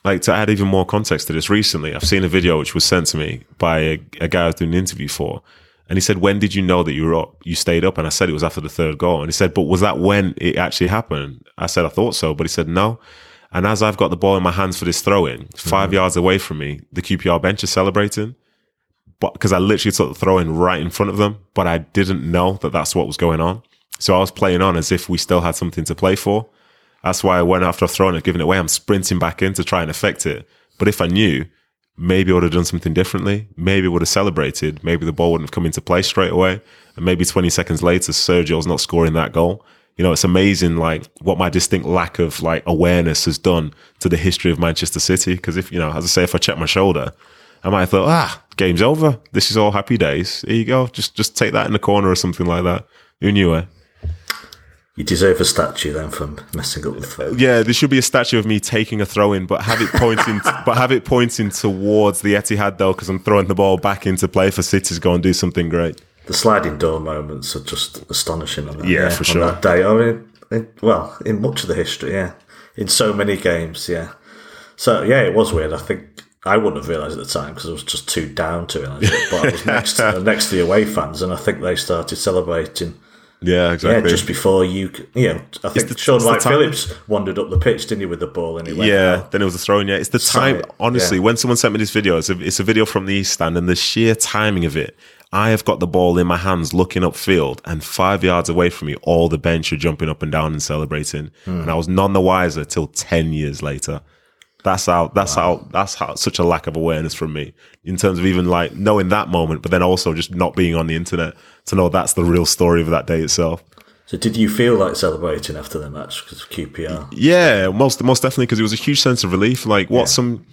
like to add even more context to this recently, I've seen a video which was sent to me by a, a guy I was doing an interview for. And he said, when did you know that you were up? You stayed up. And I said, it was after the third goal. And he said, but was that when it actually happened? I said, I thought so. But he said, no. And as I've got the ball in my hands for this throw in, 5 mm yards away from me, the QPR bench is celebrating but because I literally took the throw in right in front of them, but I didn't know that that's what was going on. So I was playing on as if we still had something to play for. That's why I went after throwing it, giving it away. I'm sprinting back in to try and affect it. But if I knew, maybe I would have done something differently. Maybe would have celebrated. Maybe the ball wouldn't have come into play straight away. And maybe 20 seconds later, Sergio's not scoring that goal. You know, it's amazing, like what my distinct lack of like awareness has done to the history of Manchester City. Because if you know, as I say, if I check my shoulder, I might have thought, ah, game's over. This is all happy days. Here you go. Just just take that in the corner or something like that. Who knew it? You deserve a statue then for messing up the throw. Yeah, there should be a statue of me taking a throw in, but have it pointing, but have it pointing towards the Etihad though, because I'm throwing the ball back into play for City to go and do something great. The sliding door moments are just astonishing on that. Yeah, for on sure. That day, I mean, in, well, in much of the history, yeah, in so many games, yeah. So yeah, it was weird. I think I wouldn't have realised at the time because I was just too down to it. But I was next to, next to the away fans, and I think they started celebrating. Yeah, exactly. Yeah, just before you, you know, I think the- Shaun Wright. Phillips wandered up the pitch, didn't he, with the ball, and he went Yeah, out. then it was a throw in. Yeah, it's the time. Honestly, yeah. when someone sent me this video, it's a, it's a video from the East Stand, and the sheer timing of it. I have got the ball in my hands, looking upfield, and five yards away from me, all the bench are jumping up and down and celebrating, Hmm. and I was none the wiser till ten years later. That's how. That's how. That's how. Such a lack of awareness from me in terms of even like knowing that moment, but then also just not being on the internet to know that's the real story of that day itself. So did you feel like celebrating after the match because of QPR? Yeah, most most definitely because it was a huge sense of relief. Like what some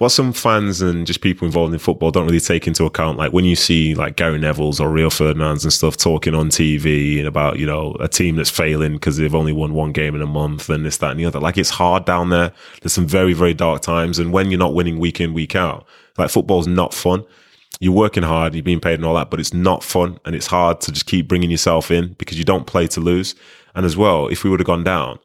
what some fans and just people involved in football don't really take into account. Like when you see like Gary Neville's or Rio Ferdinand's and stuff talking on TV and about you know a team that's failing because they've only won one game in a month and this that and the other. Like it's hard down there. There's some very very dark times, and when you're not winning week in week out, like football's not fun you're working hard, you're being paid and all that, but it's not fun and it's hard to just keep bringing yourself in because you don't play to lose. And as well, if we would have gone down,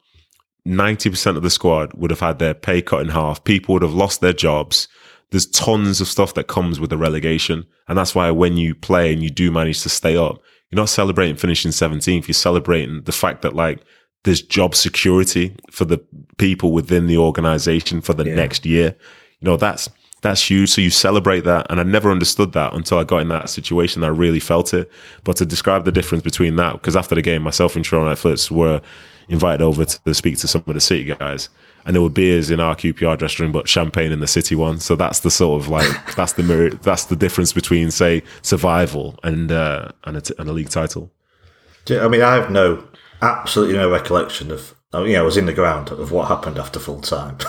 90% of the squad would have had their pay cut in half. People would have lost their jobs. There's tons of stuff that comes with the relegation. And that's why when you play and you do manage to stay up, you're not celebrating finishing 17th. You're celebrating the fact that like there's job security for the people within the organization for the next year. You know, that's, that's huge. So you celebrate that. And I never understood that until I got in that situation. I really felt it. But to describe the difference between that, because after the game, myself and Shaun Flips were invited over to speak to some of the City guys. And there were beers in our QPR dressing room, but champagne in the City one. So that's the sort of like, that's the mirror, that's the difference between, say, survival and, uh, and, a t- and a league title. I mean, I have no, absolutely no recollection of. I mean, I was in the ground of what happened after full time.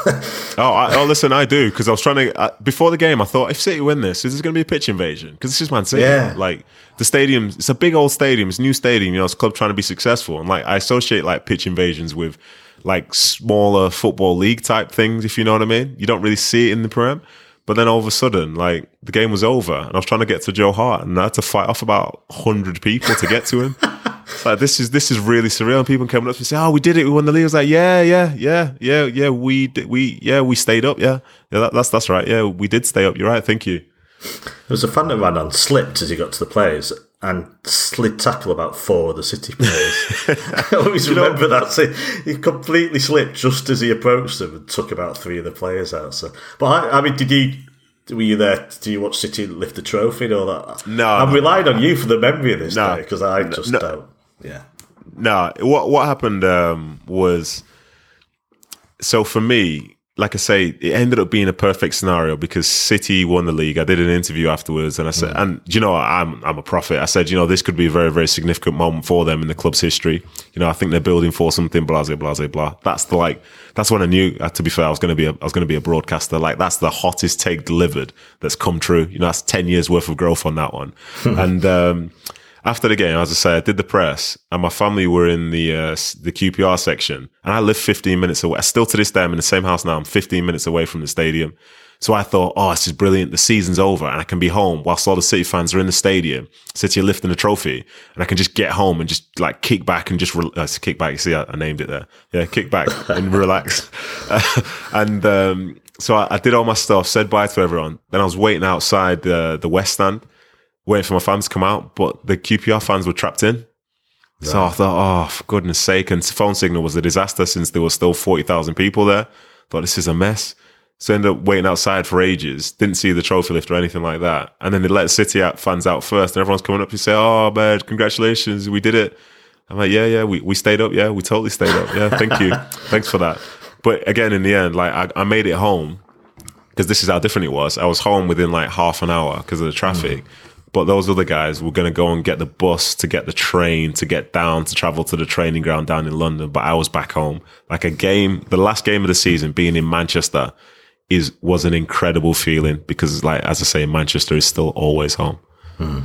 Oh, I, oh, listen, I do because I was trying to uh, before the game. I thought if City win this, is this going to be a pitch invasion? Because this is Man City. Yeah. Like the stadium, it's a big old stadium. It's a new stadium. You know, it's a club trying to be successful, and like I associate like pitch invasions with like smaller football league type things. If you know what I mean, you don't really see it in the Prem. But then all of a sudden, like the game was over, and I was trying to get to Joe Hart, and I had to fight off about hundred people to get to him. It's like this is this is really surreal. And people coming up to me say, "Oh, we did it. We won the league." I was like, "Yeah, yeah, yeah, yeah, yeah. We did, we yeah we stayed up. Yeah, yeah. That, that's that's right. Yeah, we did stay up. You're right. Thank you." There was a fan that ran on, slipped as he got to the players, and slid tackle about four of the City players. I always remember that. He completely slipped just as he approached them and took about three of the players out. So, but I, I mean, did you? Were you there? Did you watch City lift the trophy and all that? No, I'm no, relying on you for the memory of this No. day because I just No. don't. Yeah, No, what what happened um, was so for me, like I say, it ended up being a perfect scenario because City won the league. I did an interview afterwards, and I said, and you know, I'm I'm a prophet. I said, you know, this could be a very very significant moment for them in the club's history. You know, I think they're building for something. Blah blah blah blah. That's the like. That's when I knew. Uh, to be fair, I was going to be a I was going to be a broadcaster. Like that's the hottest take delivered that's come true. You know, that's ten years worth of growth on that one, and. um after the game, as I say, I did the press, and my family were in the uh, the QPR section, and I live 15 minutes away. Still to this day, I'm in the same house now. I'm 15 minutes away from the stadium. So I thought, oh, this is brilliant. The season's over, and I can be home whilst all the City fans are in the stadium. City are lifting a trophy, and I can just get home and just like kick back and just re- uh, kick back. You see, I, I named it there. Yeah, kick back and relax. and um, so I, I did all my stuff, said bye to everyone. Then I was waiting outside the the West Stand waiting for my fans to come out, but the QPR fans were trapped in. So I thought, oh, for goodness sake. And phone signal was a disaster since there were still 40,000 people there. Thought this is a mess. So I ended up waiting outside for ages. Didn't see the trophy lift or anything like that. And then they let City out, fans out first. And everyone's coming up to say, oh, man, congratulations. We did it. I'm like, yeah, yeah, we, we stayed up. Yeah, we totally stayed up. Yeah, thank you. Thanks for that. But again, in the end, like I, I made it home because this is how different it was. I was home within like half an hour because of the traffic. Mm. But those other guys were going to go and get the bus, to get the train, to get down, to travel to the training ground down in London. But I was back home. Like a game, the last game of the season being in Manchester is was an incredible feeling because, like as I say, Manchester is still always home. Hmm.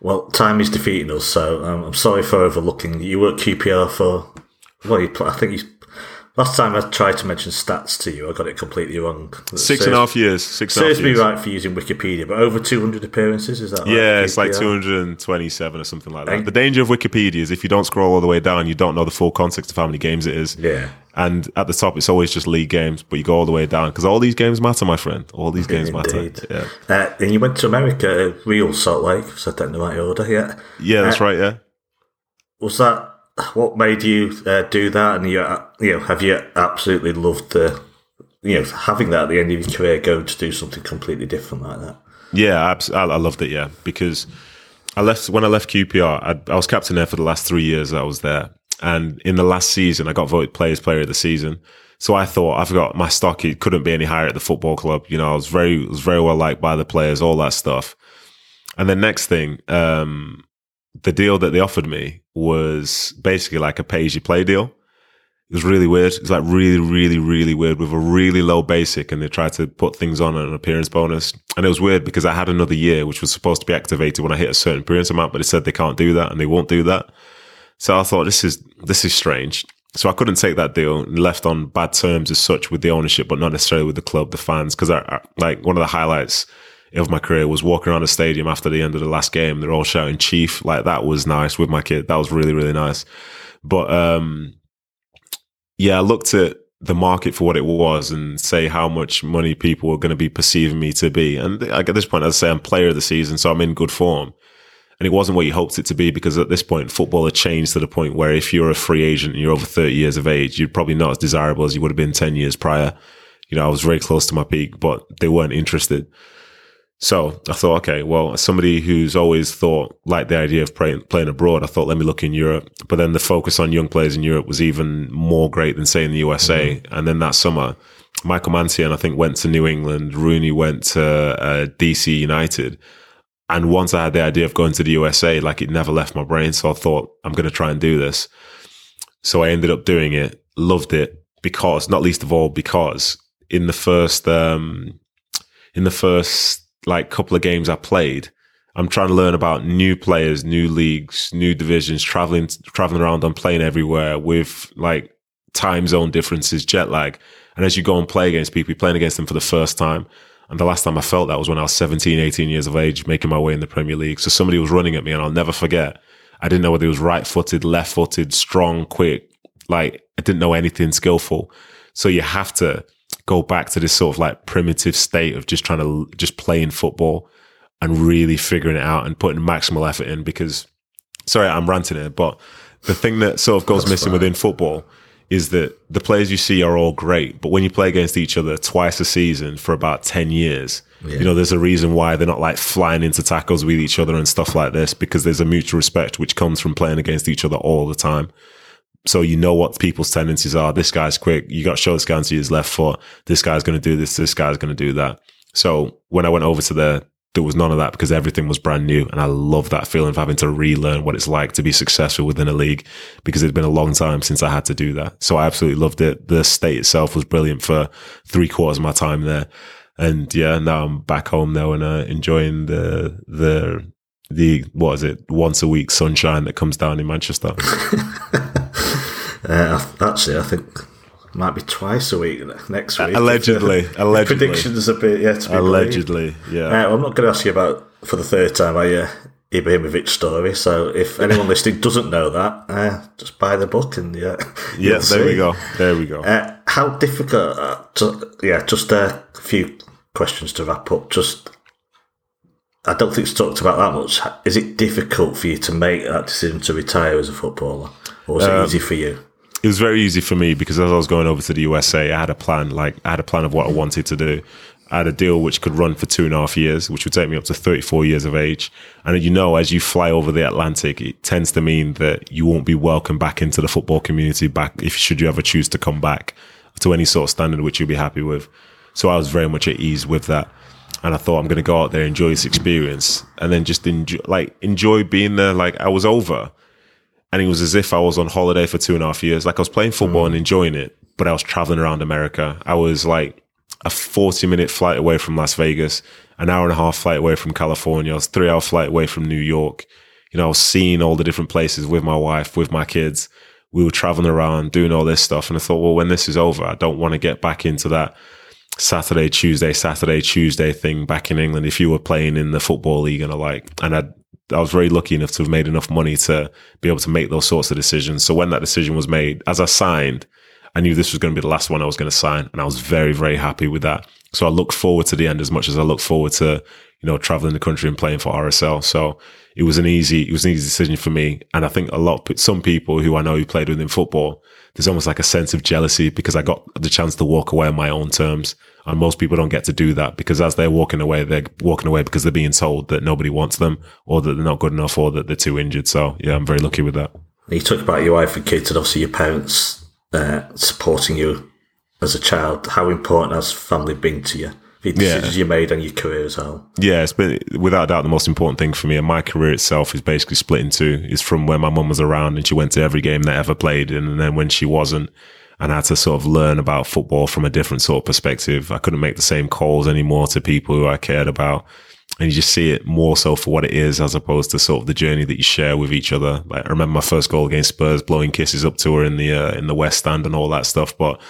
Well, time is defeating us, so um, I'm sorry for overlooking. You were QPR for well, I think you Last time I tried to mention stats to you, I got it completely wrong. Six and a half years. Six serves me right for using Wikipedia, but over 200 appearances, is that Yeah, it's like 227 or something like that. And the danger of Wikipedia is if you don't scroll all the way down, you don't know the full context of how many games it is. Yeah. And at the top, it's always just league games, but you go all the way down because all these games matter, my friend. All these games Indeed. matter. Yeah. Uh, and you went to America, real Salt Lake, So said that in the right order, yeah? Yeah, that's uh, right, yeah. Was that what made you uh, do that? And you, uh, you know, have you absolutely loved the, you know, having that at the end of your career, going to do something completely different like that? Yeah, I, I loved it. Yeah, because I left when I left QPR. I, I, was captain there for the last three years I was there, and in the last season, I got voted Players Player of the Season. So I thought I've got my stock. It couldn't be any higher at the football club. You know, I was very was very well liked by the players, all that stuff. And the next thing, um, the deal that they offered me was basically like a pay as you play deal. It was really weird. It was like really, really, really weird with a really low basic and they tried to put things on an appearance bonus. And it was weird because I had another year, which was supposed to be activated when I hit a certain appearance amount, but it said they can't do that and they won't do that. So I thought this is, this is strange. So I couldn't take that deal and left on bad terms as such with the ownership, but not necessarily with the club, the fans. Cause I, I like one of the highlights of my career was walking around the stadium after the end of the last game. They're all shouting "Chief!" Like that was nice with my kid. That was really really nice. But um, yeah, I looked at the market for what it was and say how much money people were going to be perceiving me to be. And at this point, as I say, I'm player of the season, so I'm in good form. And it wasn't what you hoped it to be because at this point, football had changed to the point where if you're a free agent and you're over 30 years of age, you're probably not as desirable as you would have been 10 years prior. You know, I was very close to my peak, but they weren't interested. So I thought, okay, well, as somebody who's always thought like the idea of playing, playing abroad, I thought, let me look in Europe. But then the focus on young players in Europe was even more great than say in the USA. Mm-hmm. And then that summer, Michael Mancienne, I think, went to New England. Rooney went to uh, DC United. And once I had the idea of going to the USA, like it never left my brain. So I thought, I'm going to try and do this. So I ended up doing it, loved it because, not least of all, because in the first, um, in the first like couple of games I played, I'm trying to learn about new players, new leagues, new divisions, traveling traveling around and playing everywhere with like time zone differences, jet lag. And as you go and play against people, you're playing against them for the first time. And the last time I felt that was when I was 17, 18 years of age, making my way in the Premier League. So somebody was running at me and I'll never forget. I didn't know whether he was right footed, left footed, strong, quick. Like I didn't know anything skillful. So you have to go back to this sort of like primitive state of just trying to just playing football and really figuring it out and putting maximal effort in because sorry i'm ranting here but the thing that sort of goes That's missing fine. within football is that the players you see are all great but when you play against each other twice a season for about 10 years yeah. you know there's a reason why they're not like flying into tackles with each other and stuff like this because there's a mutual respect which comes from playing against each other all the time so you know what people's tendencies are. This guy's quick. You got show guy to his left foot. This guy's going to do this. This guy's going to do that. So when I went over to there, there was none of that because everything was brand new. And I love that feeling of having to relearn what it's like to be successful within a league because it's been a long time since I had to do that. So I absolutely loved it. The state itself was brilliant for three quarters of my time there. And yeah, now I'm back home now and uh, enjoying the, the, the, what is it, once a week sunshine that comes down in Manchester. Uh, actually, I think might be twice a week next week. Allegedly, uh, allegedly. Predictions a bit yet to be allegedly. Believed. Yeah. Uh, well, I'm not going to ask you about for the third time. Are you? Ibrahimovic story. So if anyone listening doesn't know that, uh, just buy the book and yeah. Yeah, there see. we go. There we go. Uh, how difficult? Uh, to, yeah, just a few questions to wrap up. Just, I don't think it's talked about that much. Is it difficult for you to make that decision to retire as a footballer, or was um, it easy for you? It was very easy for me because as I was going over to the USA, I had a plan. Like I had a plan of what I wanted to do. I had a deal which could run for two and a half years, which would take me up to 34 years of age. And you know, as you fly over the Atlantic, it tends to mean that you won't be welcome back into the football community back if should you ever choose to come back to any sort of standard which you'll be happy with. So I was very much at ease with that. And I thought I'm going to go out there, enjoy this experience and then just enjoy, like enjoy being there. Like I was over and it was as if I was on holiday for two and a half years. Like I was playing football mm. and enjoying it, but I was traveling around America. I was like a 40 minute flight away from Las Vegas, an hour and a half flight away from California, I was three hour flight away from New York. You know, I was seeing all the different places with my wife, with my kids. We were traveling around doing all this stuff. And I thought, well, when this is over, I don't want to get back into that Saturday, Tuesday, Saturday, Tuesday thing back in England. If you were playing in the football league and I like, and I, I was very lucky enough to have made enough money to be able to make those sorts of decisions. So when that decision was made, as I signed, I knew this was going to be the last one I was going to sign, and I was very, very happy with that. So I look forward to the end as much as I look forward to you know traveling the country and playing for RSL. So it was an easy, it was an easy decision for me, and I think a lot, some people who I know who played within football, there's almost like a sense of jealousy because I got the chance to walk away on my own terms. And most people don't get to do that because as they're walking away, they're walking away because they're being told that nobody wants them or that they're not good enough or that they're too injured. So yeah, I'm very lucky with that. You talk about your wife and kids and obviously your parents uh, supporting you as a child. How important has family been to you? The decisions yeah. you made and your career as well. Yeah, it's been without doubt the most important thing for me. And my career itself is basically split in two. It's from when my mum was around and she went to every game that ever played, and then when she wasn't, and I had to sort of learn about football from a different sort of perspective. I couldn't make the same calls anymore to people who I cared about. And you just see it more so for what it is as opposed to sort of the journey that you share with each other. Like I remember my first goal against Spurs, blowing kisses up to her in the, uh, in the West Stand and all that stuff. But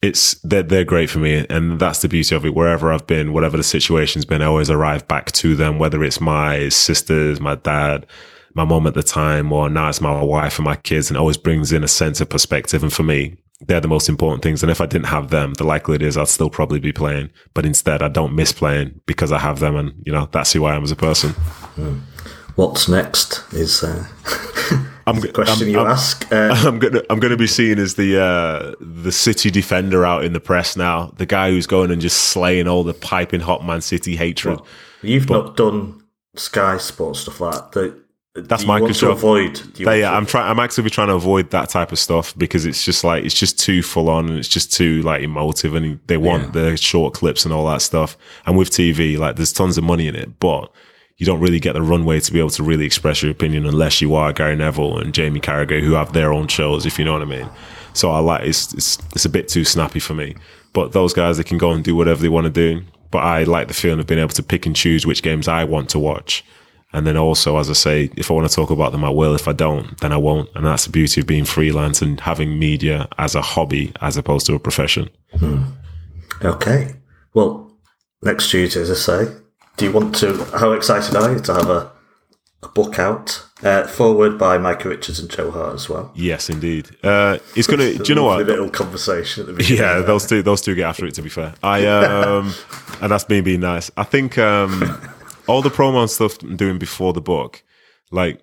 it's, they're, they're great for me. And that's the beauty of it. Wherever I've been, whatever the situation's been, I always arrive back to them, whether it's my sisters, my dad, my mom at the time, or now it's my wife and my kids, and it always brings in a sense of perspective. And for me, they're the most important things. And if I didn't have them, the likelihood is I'd still probably be playing. But instead, I don't miss playing because I have them, and you know that's who I am as a person. Hmm. What's next is uh, I'm, the question I'm, you I'm, ask. Uh, I'm gonna I'm gonna be seen as the uh, the City defender out in the press now, the guy who's going and just slaying all the piping hot Man City hatred. Well, you've but, not done Sky Sports stuff like that. That's my concern. avoid. They, yeah, I'm trying. I'm actively trying to avoid that type of stuff because it's just like it's just too full on and it's just too like emotive, and they want yeah. the short clips and all that stuff. And with TV, like there's tons of money in it, but you don't really get the runway to be able to really express your opinion unless you are Gary Neville and Jamie Carragher who have their own shows, if you know what I mean. So I like it's it's, it's a bit too snappy for me. But those guys, they can go and do whatever they want to do. But I like the feeling of being able to pick and choose which games I want to watch and then also, as I say, if I want to talk about them, I will. If I don't, then I won't. And that's the beauty of being freelance and having media as a hobby as opposed to a profession. Hmm. Okay. Well, next Tuesday, as I say, do you want to? How excited are you to have a, a book out? Uh, forward by Micah Richards and Joe Hart as well. Yes, indeed. Uh, it's gonna. do you know what? Little conversation at the beginning. Yeah, those two. Those two get after it. To be fair, I um, and that's me being nice. I think um, all the promo and stuff I'm doing before the book, like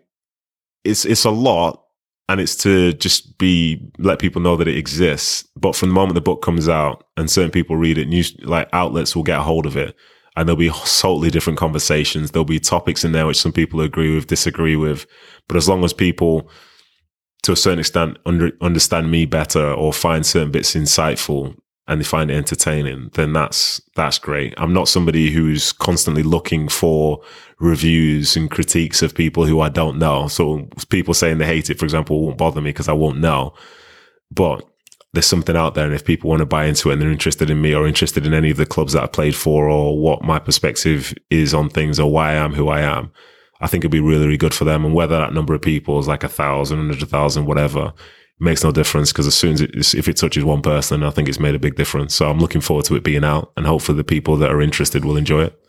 it's it's a lot, and it's to just be let people know that it exists. But from the moment the book comes out and certain people read it, news like outlets will get a hold of it, and there'll be totally different conversations. There'll be topics in there which some people agree with, disagree with, but as long as people to a certain extent under, understand me better or find certain bits insightful and they find it entertaining, then that's that's great. I'm not somebody who's constantly looking for reviews and critiques of people who I don't know. So people saying they hate it, for example, won't bother me because I won't know. But there's something out there, and if people want to buy into it and they're interested in me or interested in any of the clubs that I played for or what my perspective is on things or why I am who I am, I think it'd be really, really good for them. And whether that number of people is like a thousand, hundred thousand, whatever, makes no difference because as soon as it, if it touches one person, I think it's made a big difference. So I'm looking forward to it being out, and hopefully the people that are interested will enjoy it.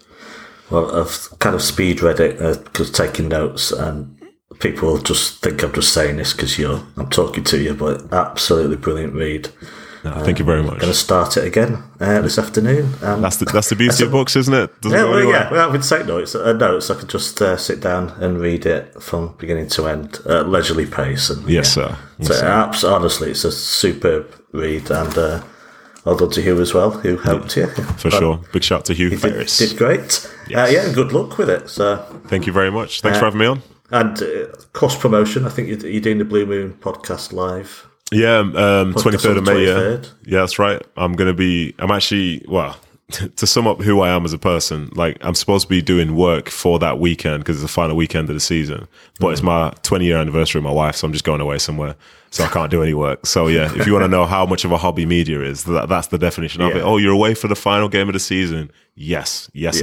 Well, I've kind of speed read it uh, taking notes, and people just think I'm just saying this because you're I'm talking to you, but absolutely brilliant read. No, thank you very much. Going to start it again uh, this afternoon. Um, that's the that's the beauty of books, isn't it? Doesn't yeah, well, yeah. Well, with take notes, uh, notes, I could just uh, sit down and read it from beginning to end at leisurely pace. And, yes, yeah. sir. Yes, so, sir. honestly, it's a superb read, and uh, well done to Hugh as well, who helped you. For but sure. Big shout to Hugh Ferris. Did, did great. Uh, yes. yeah, good luck with it. So, thank you very much. Thanks for uh, having me on. And cross promotion. I think you're, you're doing the Blue Moon podcast live. Yeah, um, 23rd of May. 23rd. Yeah. yeah, that's right. I'm going to be, I'm actually, well, to sum up who I am as a person, like I'm supposed to be doing work for that weekend because it's the final weekend of the season, but mm. it's my 20 year anniversary of my wife, so I'm just going away somewhere so I can't do any work. So yeah, if you want to know how much of a hobby media is, that, that's the definition of yeah. it. Oh, you're away for the final game of the season. Yes, yes, yes.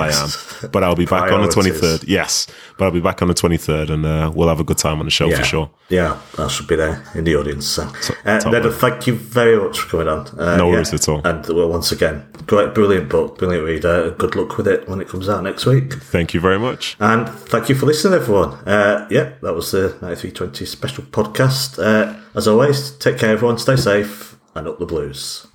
I am. But I'll be back on the 23rd. Yes, but I'll be back on the 23rd, and uh, we'll have a good time on the show yeah. for sure. Yeah, I should be there in the audience. So, uh, Ned, thank you very much for coming on. Uh, no worries yeah. at all. And well, once again, great, brilliant book, brilliant reader. Good luck with it when it comes out next week. Thank you very much. And thank you for listening, everyone. Uh, yeah, that was the 9320 special podcast. As always, take care, everyone. Stay safe and up the blues.